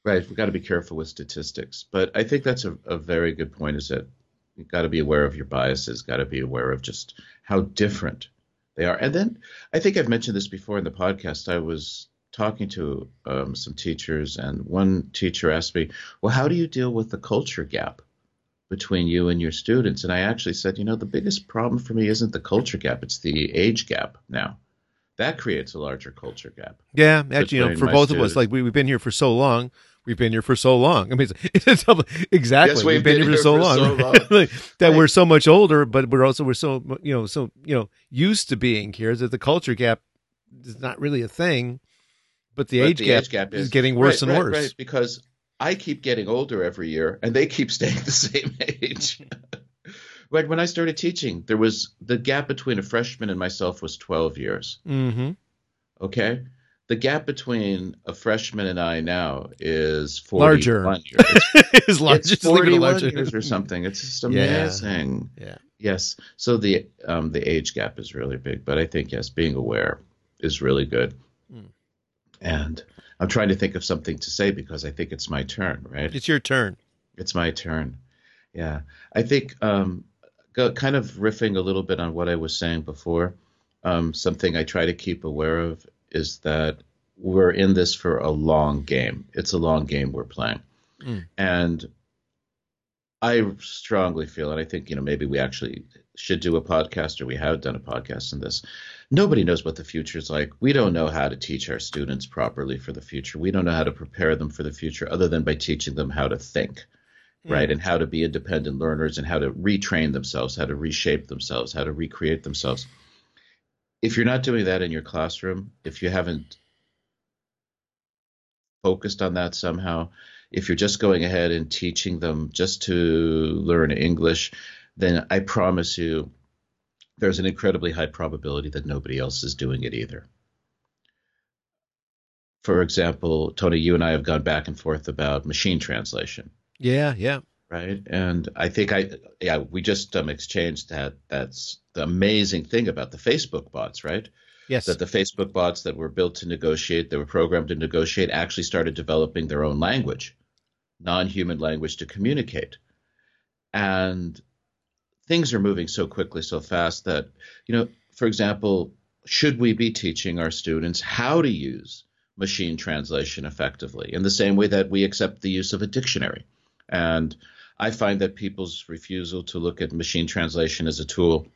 right. We've got to be careful with statistics. But I think that's a, a very good point is that you've got to be aware of your biases, got to be aware of just how different they are. And then I think I've mentioned this before in the podcast. I was talking to um, some teachers, and one teacher asked me, Well, how do you deal with the culture gap? between you and your students. And I actually said, you know, the biggest problem for me isn't the culture gap, it's the age gap now. That creates a larger culture gap. Yeah, actually, you know, for both students. of us, like we, have been here for so long. We've been here for so long. I mean, it's, it's exactly. Yes, we've, we've been, been, here, for so long, so long. like, that right. we're so much older, but we're also we're so you know so you know used to being here that the culture gap is not really a thing. But the, but age, the gap age, gap is, is getting worse right, and right, worse. Right, because I keep getting older every year, and they keep staying the same age. right when I started teaching, there was the gap between a freshman and myself was 12 years. Mm-hmm. Okay, the gap between a freshman and I now is 41 larger. years. It's, larger. it's 41 larger. years or something. It's just amazing. Yeah. yeah. Yes. So the um, the age gap is really big, but I think yes, being aware is really good. And I'm trying to think of something to say because I think it's my turn, right? It's your turn. It's my turn. Yeah. I think um, kind of riffing a little bit on what I was saying before, um, something I try to keep aware of is that we're in this for a long game. It's a long game we're playing. Mm. And I strongly feel, and I think, you know, maybe we actually should do a podcast or we have done a podcast in this. Nobody knows what the future is like. We don't know how to teach our students properly for the future. We don't know how to prepare them for the future other than by teaching them how to think, mm. right? And how to be independent learners and how to retrain themselves, how to reshape themselves, how to recreate themselves. If you're not doing that in your classroom, if you haven't focused on that somehow, if you're just going ahead and teaching them just to learn English, then I promise you there's an incredibly high probability that nobody else is doing it either. For example, Tony, you and I have gone back and forth about machine translation. Yeah, yeah. Right. And I think I, yeah, we just um, exchanged that. That's the amazing thing about the Facebook bots, right? Yes. That the Facebook bots that were built to negotiate, that were programmed to negotiate, actually started developing their own language, non human language to communicate. And things are moving so quickly, so fast that, you know, for example, should we be teaching our students how to use machine translation effectively in the same way that we accept the use of a dictionary? And I find that people's refusal to look at machine translation as a tool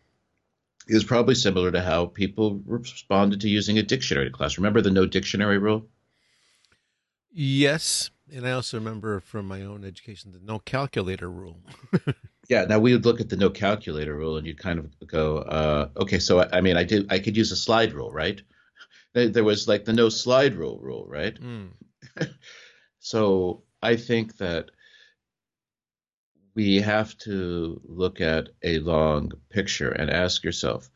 is probably similar to how people responded to using a dictionary class. Remember the no dictionary rule? Yes. And I also remember from my own education the no calculator rule. Yeah, now we would look at the no calculator rule, and you'd kind of go, uh, okay, so I, I, mean, I did, I could use a slide rule, right? There was like the no slide rule rule, right? Mm. so I think that we have to look at a long picture and ask yourself,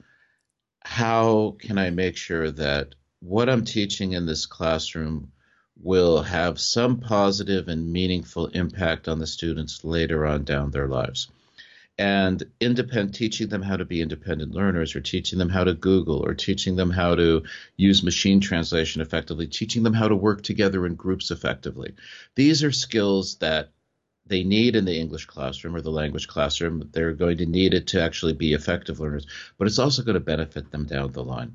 how can I make sure that what I'm teaching in this classroom will have some positive and meaningful impact on the students later on down their lives? And independent teaching them how to be independent learners or teaching them how to google or teaching them how to use machine translation effectively teaching them how to work together in groups effectively. These are skills that they need in the english classroom or the language classroom. They're going to need it to actually be effective learners but it's also going to benefit them down the line.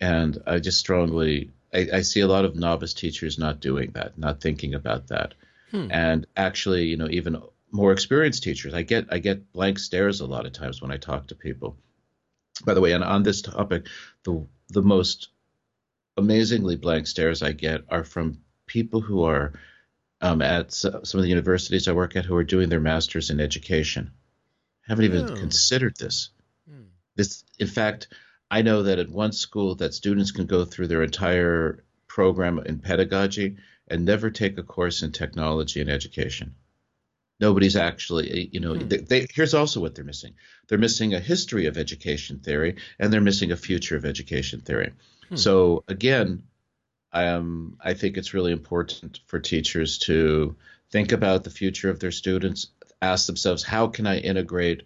And i just strongly I, I see a lot of novice teachers not doing that not thinking about that. Hmm. and actually you know even more experienced teachers. I get I get blank stares a lot of times when I talk to people. By the way, and on this topic, the the most amazingly blank stares I get are from people who are um, at some of the universities I work at who are doing their masters in education. Haven't even oh. considered this. Hmm. This, in fact, I know that at one school that students can go through their entire program in pedagogy and never take a course in technology and education nobody's actually you know hmm. they, they, here's also what they're missing they're missing a history of education theory and they're missing a future of education theory hmm. so again um, i think it's really important for teachers to think about the future of their students ask themselves, how can I integrate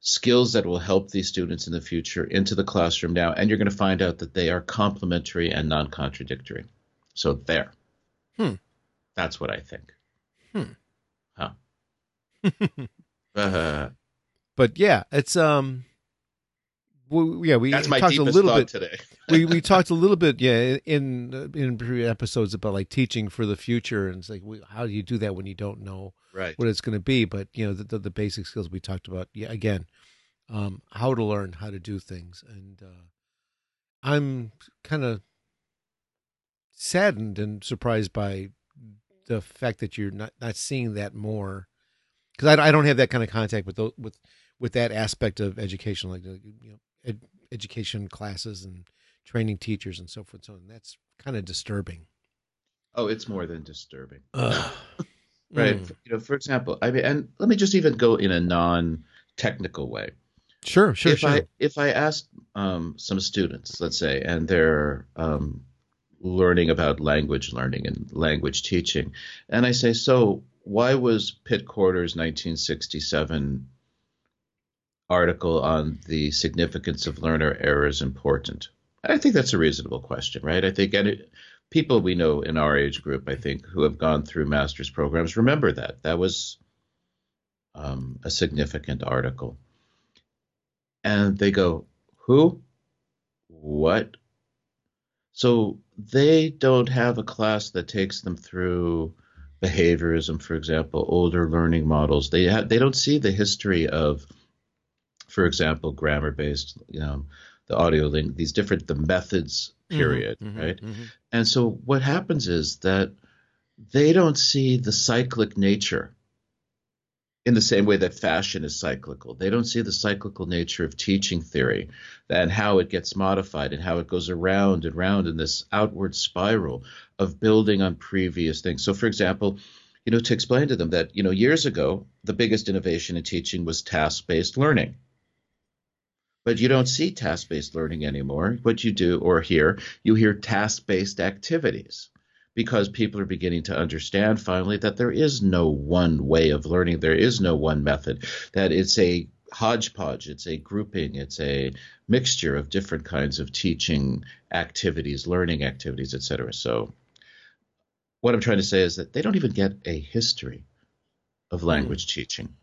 skills that will help these students in the future into the classroom now? And you're going to find out that they are complementary and non contradictory. So, there. Hmm. That's what I think. Hmm. But yeah, it's um, well, yeah, we that's my talked a little bit. today. we we talked a little bit, yeah, in in previous episodes about like teaching for the future, and it's like, how do you do that when you don't know right. what it's going to be? But you know, the, the the basic skills we talked about, yeah, again, um, how to learn how to do things, and uh, I'm kind of saddened and surprised by the fact that you're not not seeing that more because I, I don't have that kind of contact with those, with with that aspect of education, like you know, ed, education classes and training teachers and so forth. So that's kind of disturbing. Oh, it's more than disturbing. Right. Mm. You know, for example, I mean, and let me just even go in a non-technical way. Sure, sure, if sure. I if I asked um, some students, let's say, and they're um, learning about language learning and language teaching, and I say, so why was Pit Corder's 1967 article on the significance of learner errors important? I think that's a reasonable question, right? I think any, people we know in our age group, I think, who have gone through master's programs remember that. That was um, a significant article. And they go, Who? What? So they don't have a class that takes them through behaviorism, for example, older learning models. They ha- they don't see the history of, for example, grammar based, you know, the audio link, these different the methods period, Mhm, right? mhm. And so what happens is that they don't see the cyclic nature in the same way that fashion is cyclical. They don't see the cyclical nature of teaching theory and how it gets modified and how it goes around and round in this outward spiral of building on previous things. So for example, you know, to explain to them that, you know, years ago, the biggest innovation in teaching was task-based learning. But you don't see task based learning anymore. What you do or hear, you hear task based activities because people are beginning to understand finally that there is no one way of learning. There is no one method, that it's a hodgepodge, it's a grouping, it's a mixture of different kinds of teaching activities, learning activities, etc. So, what I'm trying to say is that they don't even get a history of hmm. language teaching.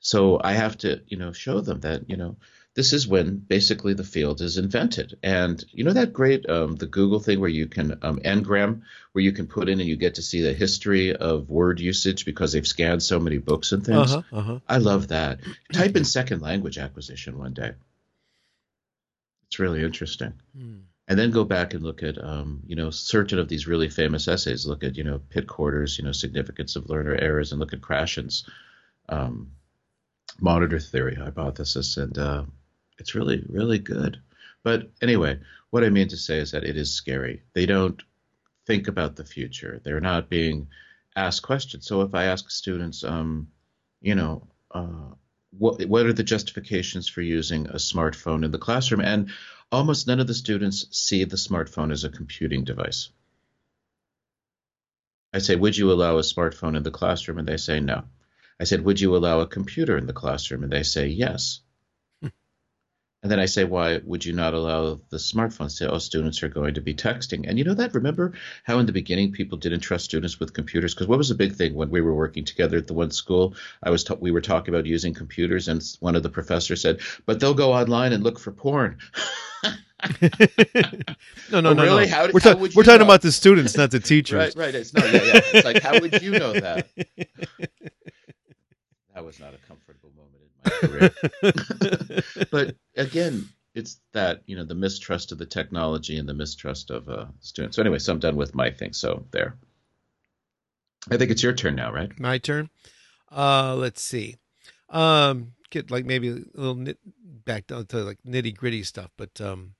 So I have to, you know, show them that, you know, this is when basically the field is invented. And you know that great um, the Google thing where you can um, ngram, where you can put in and you get to see the history of word usage because they've scanned so many books and things. Uh-huh, uh-huh. I love that. Type in second language acquisition one day. It's really interesting. Hmm. And then go back and look at, um, you know, certain of these really famous essays. Look at, you know, Pit Corder's, you know, significance of learner errors, and look at Krashen's um, monitor theory hypothesis, and uh, it's really, really good. But anyway, what I mean to say is that it is scary. They don't think about the future. They're not being asked questions. So if I ask students, um, you know, uh, what what are the justifications for using a smartphone in the classroom? And almost none of the students see the smartphone as a computing device. I say, would you allow a smartphone in the classroom? And they say no. I said, would you allow a computer in the classroom? And they say yes. And then I say, why would you not allow the smartphones? Say, oh, students are going to be texting. And you know that? Remember how in the beginning people didn't trust students with computers? Because what was the big thing when we were working together at the one school? I was ta- we were talking about using computers, and one of the professors said, but they'll go online and look for porn. no, no, Oh, no, really? no. How we're, ta- we're talking know? about the students, not the teachers. right, right. It's no, yeah, yeah. It's like, how would you know that? That was not a in my career. but again, it's that you know the mistrust of the technology and the mistrust of uh, students. So anyway, so I'm done with my thing. So there. I think it's your turn now, right? My turn. Uh, let's see. Um, get like maybe a little nit back down to like nitty gritty stuff, but um,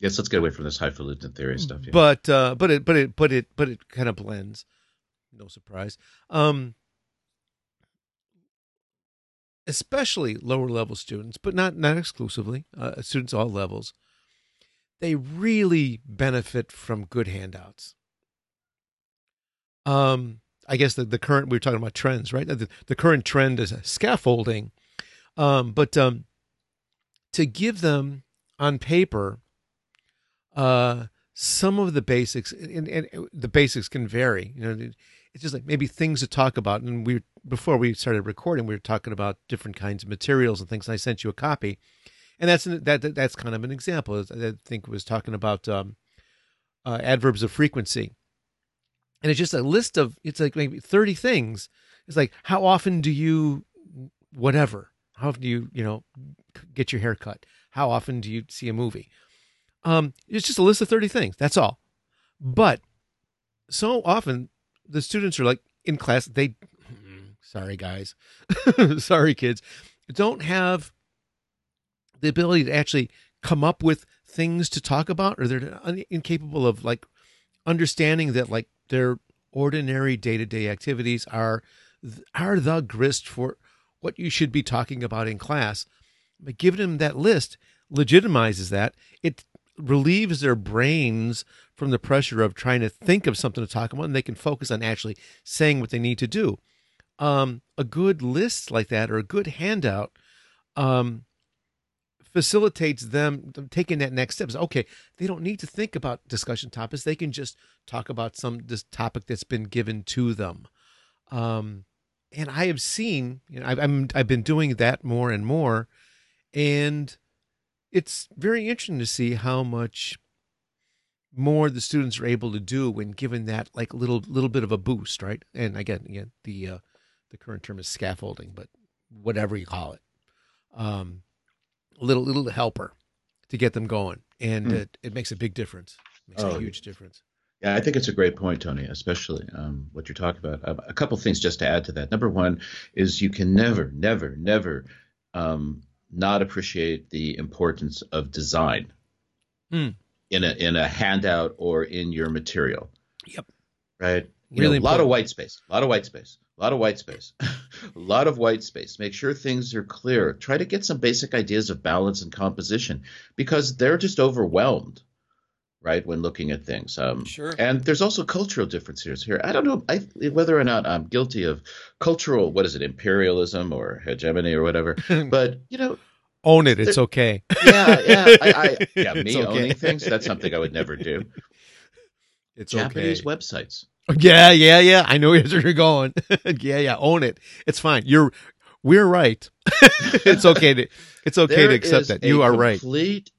Yes, let's get away from this highfalutin theory stuff. Yeah. but uh, but it but it but it but it kind of blends. No surprise. Um, especially lower level students, but not not exclusively. Uh, students all levels. They really benefit from good handouts. Um, I guess the, the current we were talking about trends, right? The, the current trend is scaffolding, um, but um, to give them on paper uh, some of the basics, and, and the basics can vary. You know, it's just like maybe things to talk about. And we before we started recording, we were talking about different kinds of materials and things. And I sent you a copy, and that's an, that that's kind of an example. I think was talking about um, uh, adverbs of frequency, and it's just a list of it's like maybe thirty things. It's like how often do you whatever? How often do you you know get your hair cut? How often do you see a movie? Um, it's just a list of 30 things. That's all. But so often the students are like in class, they, sorry guys, sorry kids, don't have the ability to actually come up with things to talk about, or they're incapable of like understanding that like their ordinary day to day activities are are the grist for what you should be talking about in class. But giving them that list legitimizes that. It relieves their brains from the pressure of trying to think of something to talk about and they can focus on actually saying what they need to do um, a good list like that or a good handout um, facilitates them taking that next step. okay, they don't need to think about discussion topics. They can just talk about some this topic that's been given to them. Um, and I have seen, you know, I've, I'm I've been doing that more and more, and it's very interesting to see how much more the students are able to do when given that like little little bit of a boost, right? And again, again, the uh, the current term is scaffolding, but whatever you call it, um, a little little helper to get them going, and mm. it, it makes a big difference. It makes oh, a huge difference. Yeah, I think it's a great point, Tony, especially um, what you're talking about. Uh, a couple things just to add to that. Number one is you can never, never, never um, not appreciate the importance of design mm. in a in a handout or in your material. Yep. Right. You really know, a lot of white space. A lot of white space. A lot of white space. a lot of white space. Make sure things are clear. Try to get some basic ideas of balance and composition because they're just overwhelmed right when looking at things. Um, sure. and there's also cultural differences here. I don't know I, whether or not i'm guilty of cultural what is it imperialism or hegemony or whatever but you know own it it's okay. Yeah yeah I, I yeah me okay. owning things that's something i would never do. It's japanese okay. websites. Yeah yeah yeah i know where you're going. Yeah yeah own it. It's fine. You're we're right. It's okay to it's okay there to accept that. You are right. complete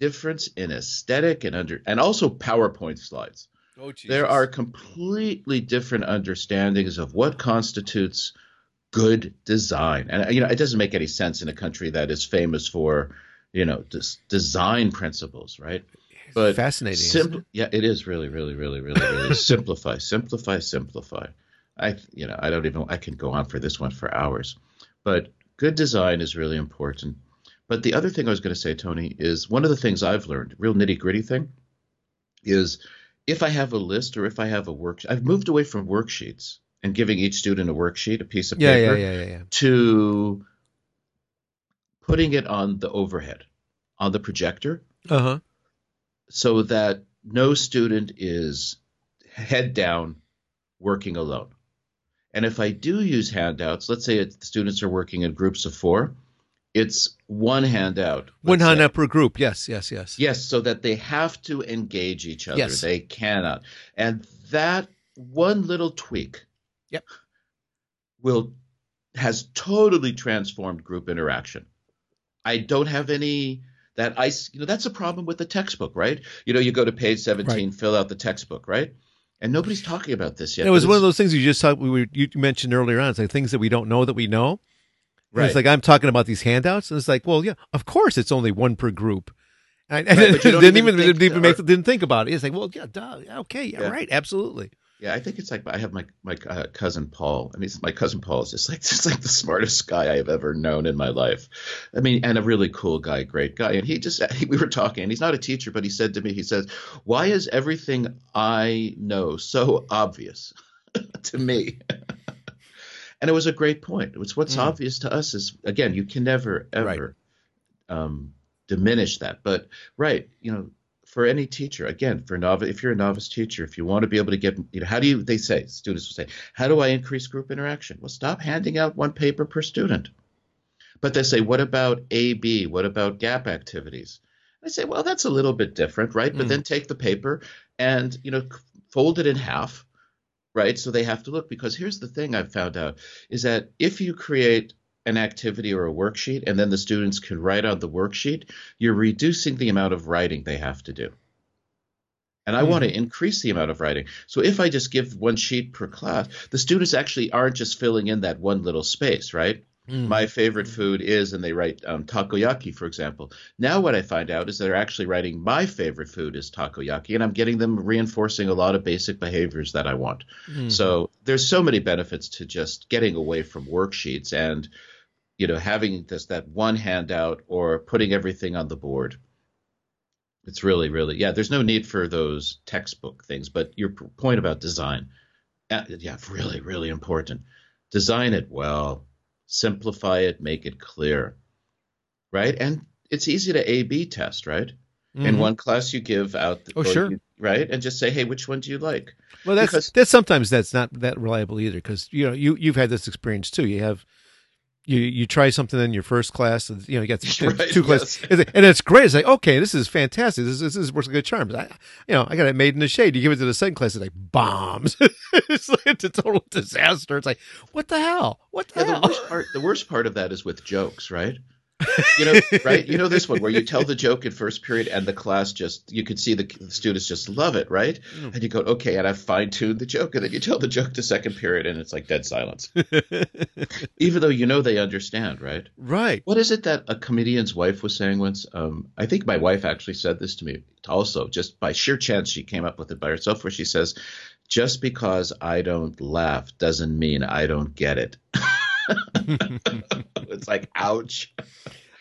difference in aesthetic and under and also PowerPoint slides. Oh, there are completely different understandings of what constitutes good design, and you know it doesn't make any sense in a country that is famous for you know des- design principles, right? But fascinating. Sim- yeah, it is really, really, really, really, really simplify, simplify, simplify. I, you know, I don't even. I can go on for this one for hours, but good design is really important. But the other thing I was going to say, Tony, is one of the things I've learned, real nitty gritty thing, is if I have a list or if I have a work, I've moved away from worksheets and giving each student a worksheet, a piece of yeah, paper, yeah, yeah, yeah, to putting it on the overhead, on the projector, uh-huh. so that no student is head down working alone. And if I do use handouts, let's say the students are working in groups of four, it's one handout. One hand handout per group. Yes, yes, yes. Yes, so that they have to engage each other. Yes. They cannot. And that one little tweak yep. will has totally transformed group interaction. I don't have any that I you know that's a problem with the textbook, right? You know, you go to page 17, right. fill out the textbook, right? And nobody's talking about this yet. It was one of those things you just talked we were, you mentioned earlier on. It's like things that we don't know that we know. Right. It's like I'm talking about these handouts, and it's like, well, yeah, of course, it's only one per group. And, right, didn't even, didn't even make, didn't think about it. It's like, well, yeah, duh, okay, yeah, yeah. right, absolutely. Yeah, I think it's like I have my my uh, cousin Paul. I mean, my cousin Paul is just like just like the smartest guy I've ever known in my life. I mean, and a really cool guy, great guy. And he just we were talking, and he's not a teacher, but he said to me, he says, "Why is everything I know so obvious to me?" And it was a great point. It's what's mm. obvious to us is again, you can never ever right. um, diminish that. But right, you know, for any teacher, again, for novice, if you're a novice teacher, if you want to be able to get, you know, how do you? They say students will say, how do I increase group interaction? Well, stop handing out one paper per student. But they say, what about AB? What about gap activities? I say, well, that's a little bit different, right? But Mm. then take the paper and you know fold it in half, right? So they have to look because here's the thing I've found out is that if you create an activity or a worksheet and then the students can write on the worksheet, you're reducing the amount of writing they have to do. And I want to mm-hmm. increase the amount of writing. So if I just give one sheet per class, the students actually aren't just filling in that one little space, right? Mm. My favorite food is, and they write um, takoyaki, for example. Now, what I find out is they're actually writing my favorite food is takoyaki, and I'm getting them reinforcing a lot of basic behaviors that I want. Mm. So there's so many benefits to just getting away from worksheets and you know having this that one handout or putting everything on the board. It's really, really yeah. There's no need for those textbook things, but your point about design, uh, yeah, really, really important. Design it well, simplify it, make it clear, right? And it's easy to A/B test, right? In Mhm. one class, you give out, the, Oh, sure. you- right, and just say, hey, which one do you like? Well, that's because- that's sometimes that's not that reliable either because you know you you've had this experience too. You have you you try something in your first class, and, you know, you got two Right, two classes, yes. and it's great. It's like okay, this is fantastic. This is this is works like a charm. I, you know, I got it made in the shade. You give it to the second class, it's like bombs. it's like it's a total disaster. It's like what the hell? What the Yeah, the worst part the worst part of that is with jokes, right? You know, right? You know this one where you tell the joke in first period and the class just you can see the, students just love it, right? Mm. And you go, okay, and I've fine tuned the joke, and then you tell the joke to second period, and it's like dead silence, even though you know they understand, right? right. What is it that a comedian's wife was saying once? Um, I think my wife actually said this to me also, just by sheer chance she came up with it by herself, where she says, "Just because I don't laugh doesn't mean I don't get it." it's like, ouch.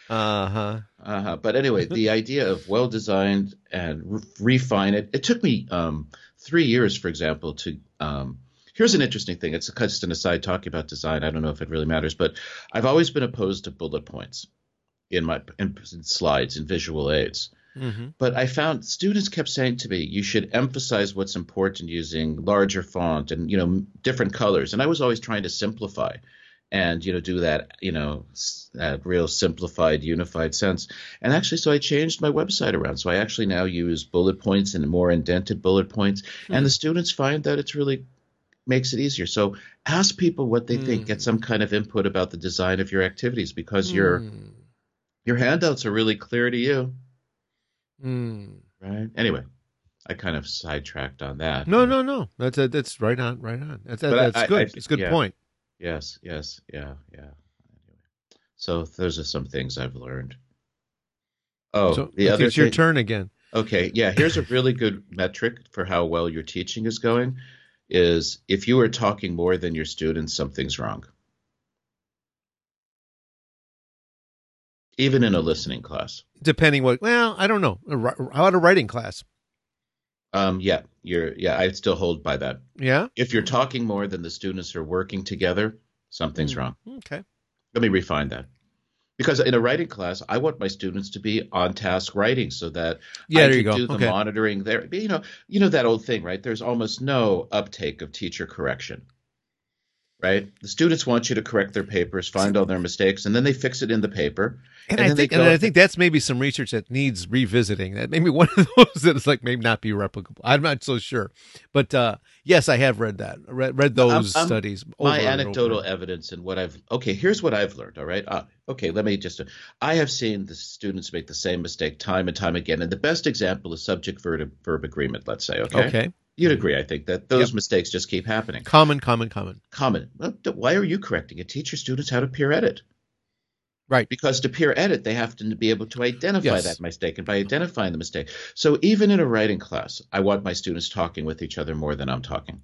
Uh huh. Uh-huh. But anyway, the idea of well designed and re- refine it. It took me um, three years, for example, to. Um, here's an interesting thing. It's just an aside talking about design. I don't know if it really matters, but I've always been opposed to bullet points in my in, in slides and visual aids. hmm But I found students kept saying to me, you should emphasize what's important using larger font and you know different colors. And I was always trying to simplify and you know do that you know that real simplified unified sense. And actually, so I changed my website around. So I actually now use bullet points and more indented bullet points. And the students find that it's really makes it easier. So ask people what they think. Mm. Get some kind of input about the design of your activities because your Mm. your handouts are really clear to you. Mm. Right. Anyway, I kind of sidetracked on that. No, no, no. That's a, that's right on, right on. That's, But that's I- good. I- it's a good yeah. point. Yes, yes, yeah, yeah. Anyway. So those are some things I've learned. Oh, so the other it's your thing- turn again. Okay, yeah, here's a really good metric for how well your teaching is going is if you are talking more than your students, something's wrong. Even in a listening class. Depending what, well, I don't know. How about a writing class? Um, yeah, you're yeah, I still hold by that. Yeah. If you're talking more than the students are working together, something's Hmm. wrong. Okay. Let me refine that. Because in a writing class, I want my students to be on task writing so that Yeah, I there can you go. do the Okay. monitoring there. You know, you know that old thing, right? There's almost no uptake of teacher correction. Right? The students want you to correct their papers, find all their mistakes, and then they fix it in the paper. And, And I think, and I think that's maybe some research that needs revisiting. That maybe one of those that is like maybe not be replicable. I'm not so sure, but uh, yes, I have read that. Read, read those I'm- studies. my anecdotal evidence and what I've okay, here's what I've learned. All right, uh, okay, let me just. I have seen the students make the same mistake time and time again, and the best example is subject verb verb agreement. Let's say, okay, Okay. You'd agree, I think, that those Yep. mistakes just keep happening. Common, common, common. Common. Well, why are you correcting it? Teach your students how to peer edit. Right. Because to peer edit, they have to be able to identify Yes. that mistake, and by identifying the mistake. So even in a writing class, I want my students talking with each other more than I'm talking.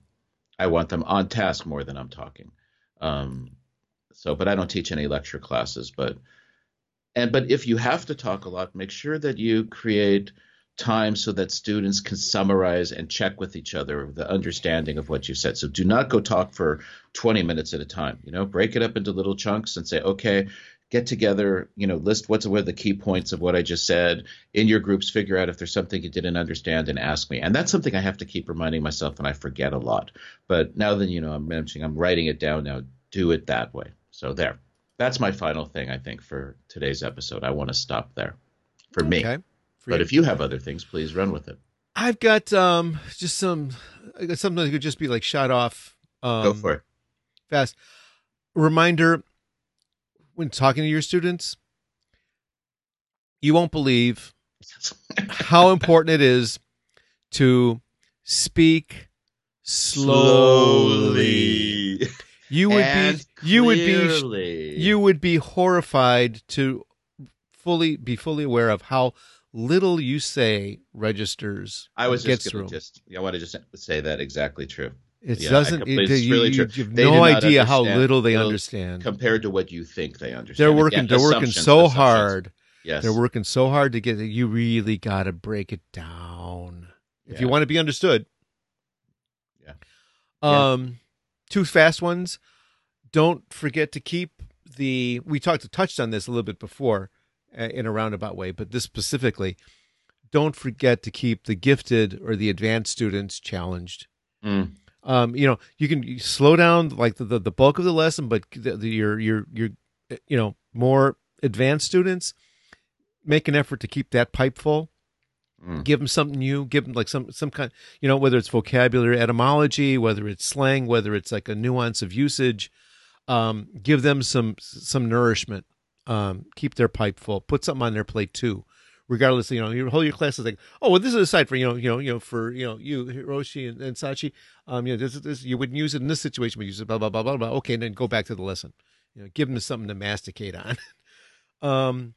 I want them on task more than I'm talking. Um, so, but I don't teach any lecture classes. But and but if you have to talk a lot, make sure that you create time so that students can summarize and check with each other the understanding of what you said. So do not go talk for 20 minutes at a time. You know, break it up into little chunks and say, okay, get together, you know, list what's what are the key points of what I just said in your groups, figure out if there's something you didn't understand and ask me. And that's something I have to keep reminding myself and I forget a lot. But now that you know I'm mentioning I'm writing it down now, do it that way. So there. That's my final thing I think for today's episode. I want to stop there for me. Okay. For But if you have other things, please run with it. I've got um just some something that could just be like shot off um Go for it. fast. Reminder when talking to your students, you won't believe how important it is to speak slowly. You would And be you would be you would be horrified to fully be fully aware of how little you say registers I was just through. going to just I want to just say that exactly true. It Yeah, doesn't. It, it's you, really you- true. you have They no idea how little they little- understand. compared to what you think they understand. They're Again, working. They're working so hard. Yes. They're working so hard to get. You really got to break it down if you want to be understood. Yeah. Yeah. Um, two fast ones. Don't forget to keep the. We talked touched on this a little bit before, in a roundabout way, but this specifically. Don't forget to keep the gifted or the advanced students challenged. Mm. um, you know, you can you slow down like the, the, the bulk of the lesson, but the, the, your your your you know more advanced students make an effort to keep that pipe full. Mm. Give them something new. Give them like some some kind, you know, whether it's vocabulary, etymology, whether it's slang, whether it's like a nuance of usage. Um, give them some some nourishment. Um, keep their pipe full. Put something on their plate too regardless, you know, your whole your class is like, oh, well, this is a side for you know, you know, you know, for you know, you Hiroshi and, and Sachi, um, you know, this is this you wouldn't use it in this situation, but use it blah blah blah blah blah. Okay, and then go back to the lesson. You know, give them something to masticate on. um,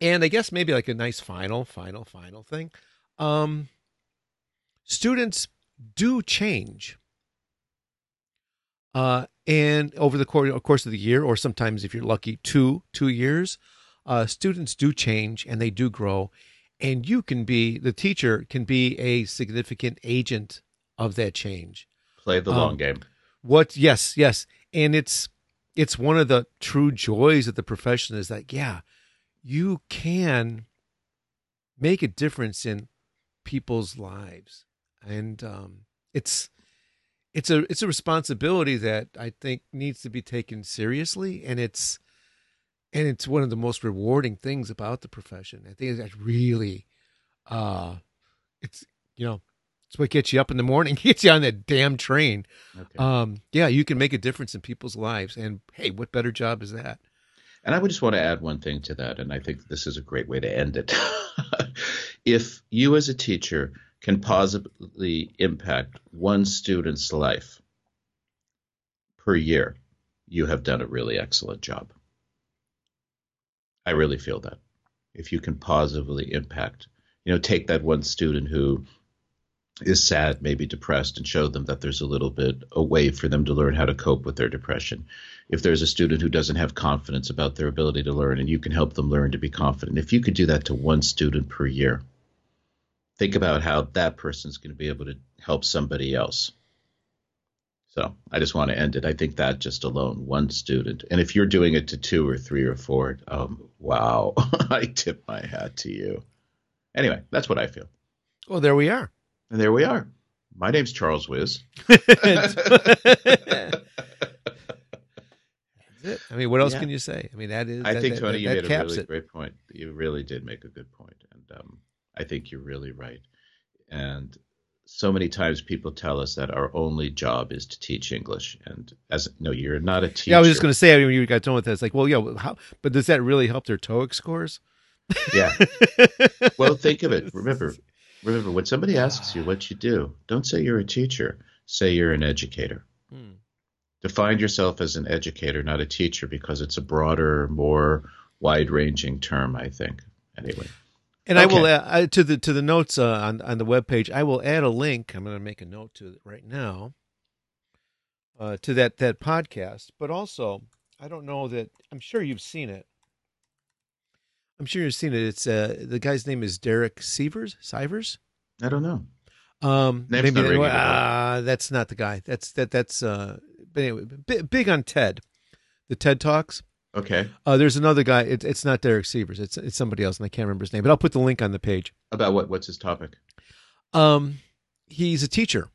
and I guess maybe like a nice final, final, final thing. Um, students do change. Uh, and over the course, of the year, or sometimes if you're lucky, two two years, uh, students do change and they do grow. And you can be the teacher can be a significant agent of that change. Play the Um, long game. what yes yes. And it's it's one of the true joys of the profession is that yeah you can make a difference in people's lives. And um it's it's a it's a responsibility that i think needs to be taken seriously and it's and it's one of the most rewarding things about the profession i think that really uh it's you know it's what gets you up in the morning gets you on that damn train Okay. um, yeah, you can make a difference in people's lives, and hey, what better job is that? And I would just want to add one thing to that, and I think this is a great way to end it. if you, as a teacher, can positively impact one student's life per year, you have done a really excellent job. I really feel that. If you can positively impact, you know, take that one student who is sad, maybe depressed, and show them that there's a little bit a way for them to learn how to cope with their depression. If there's a student who doesn't have confidence about their ability to learn, and you can help them learn to be confident, if you could do that to one student per year, think about how that person's going to be able to help somebody else. So I just want to end it. I think that just alone, one student, and if you're doing it to two or three or four, um, wow, I tip my hat to you. Anyway, that's what I feel. Well, there we are. And there we are. My name's Charles Wiz. That's it. I mean, what else Yeah. can you say? I mean, that is. I that- think Tony, that- you that made a really it. great point. You really did make a good point, and um, I think you're really right. And so many times people tell us that our only job is to teach English, and as no, you're not a teacher. Yeah, I was just going to say. I mean, you got done with that. It's like, well, yeah, how? But does that really help their TOEIC scores? Yeah. Well, think of it. Remember, remember when somebody asks you what you do, don't say you're a teacher. Say you're an educator. Hmm. Define yourself as an educator, not a teacher, because it's a broader, more wide-ranging term. I think. Anyway. And I will add I, to the to the notes uh, on on the webpage. I will add a link. I'm going to make a note to it right now. Uh, to that that podcast, but also I don't know that I'm sure you've seen it. I'm sure you've seen it. It's uh the guy's name is Derek Sievers. Sivers. I don't know. Um, Name's maybe not uh, that's not the guy. That's that. That's uh. But anyway, big, big on TED, the TED talks. Okay. Uh, there's another guy. It, it's not Derek Sievers. It's it's somebody else, and I can't remember his name. But I'll put the link on the page. About what? What's his topic? Um, he's a teacher,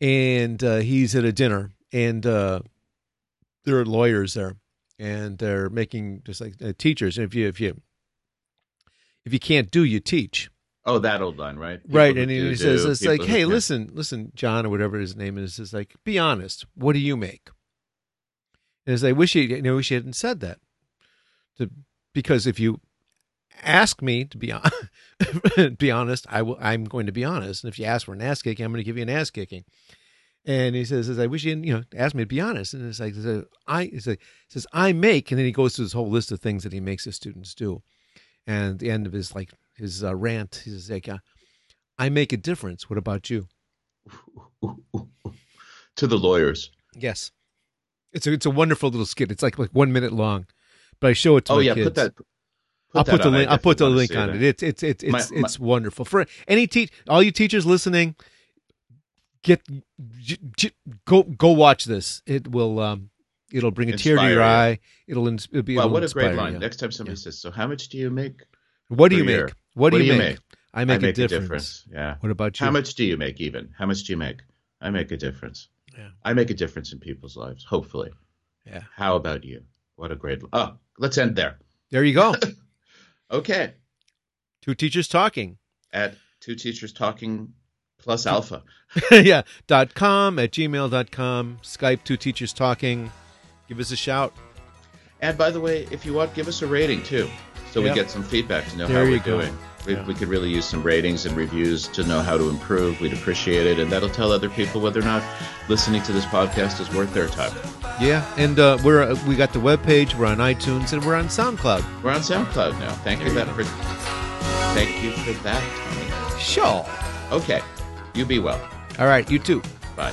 and uh, he's at a dinner, and uh, there are lawyers there, and they're making just like uh, teachers. And if you if you if you can't do, you teach. Oh, that old line, right? People right and he do, says do, it's people like hey listen listen john or whatever his name is is like be honest what do you make and it's I wish he you know wish he hadn't said that to, because if you ask me to be on, be honest i will i'm going to be honest and if you ask for an ass kicking i'm going to give you an ass kicking and he says, "I wish you you know, ask me to be honest." And it's like, "I," he says, "I make," and then he goes through this whole list of things that he makes his students do. And at the end of his like his uh, rant, he's like, uh, "I make a difference. What about you?" to the lawyers. Yes, it's a it's a wonderful little skit. It's like like one minute long, but I show it to Oh my yeah, kids. put that. Put I'll put the on. I link. I'll put the link on it. It's it's it's it's My- my- it's wonderful for any teach all you teachers listening. Get j- j- go go watch this. It will um it'll bring a tear to your you. eye. It'll, ins- it'll be. Wow, it'll what a great line! you. Next time somebody Yeah. says, "So how much do you make?" What do you make? What do What you make? I make, I make a, difference. Yeah. What about you? How much do you make? Even how much do you make? I make a difference. Yeah. I make a difference in people's lives. Hopefully. Yeah. How about you? What a great. Oh, let's end there. There you go. Okay. Two teachers talking. At two teachers talking plus alpha. yeah. Dot com at gmail.com. Skype two teachers talking. Give us a shout. And by the way, if you want, give us a rating too, so Yeah. we get some feedback to know There how we're go. doing. We, Yeah. we could really use some ratings and reviews to know how to improve. We'd appreciate it, and that'll tell other people whether or not listening to this podcast is worth their time. Yeah. And uh, we're uh, we got the webpage. We're on iTunes and we're on SoundCloud. We're on SoundCloud now. Thank you, There that you for, thank you for that, Tony. Sure. Okay, you be well. All right. You too. Bye.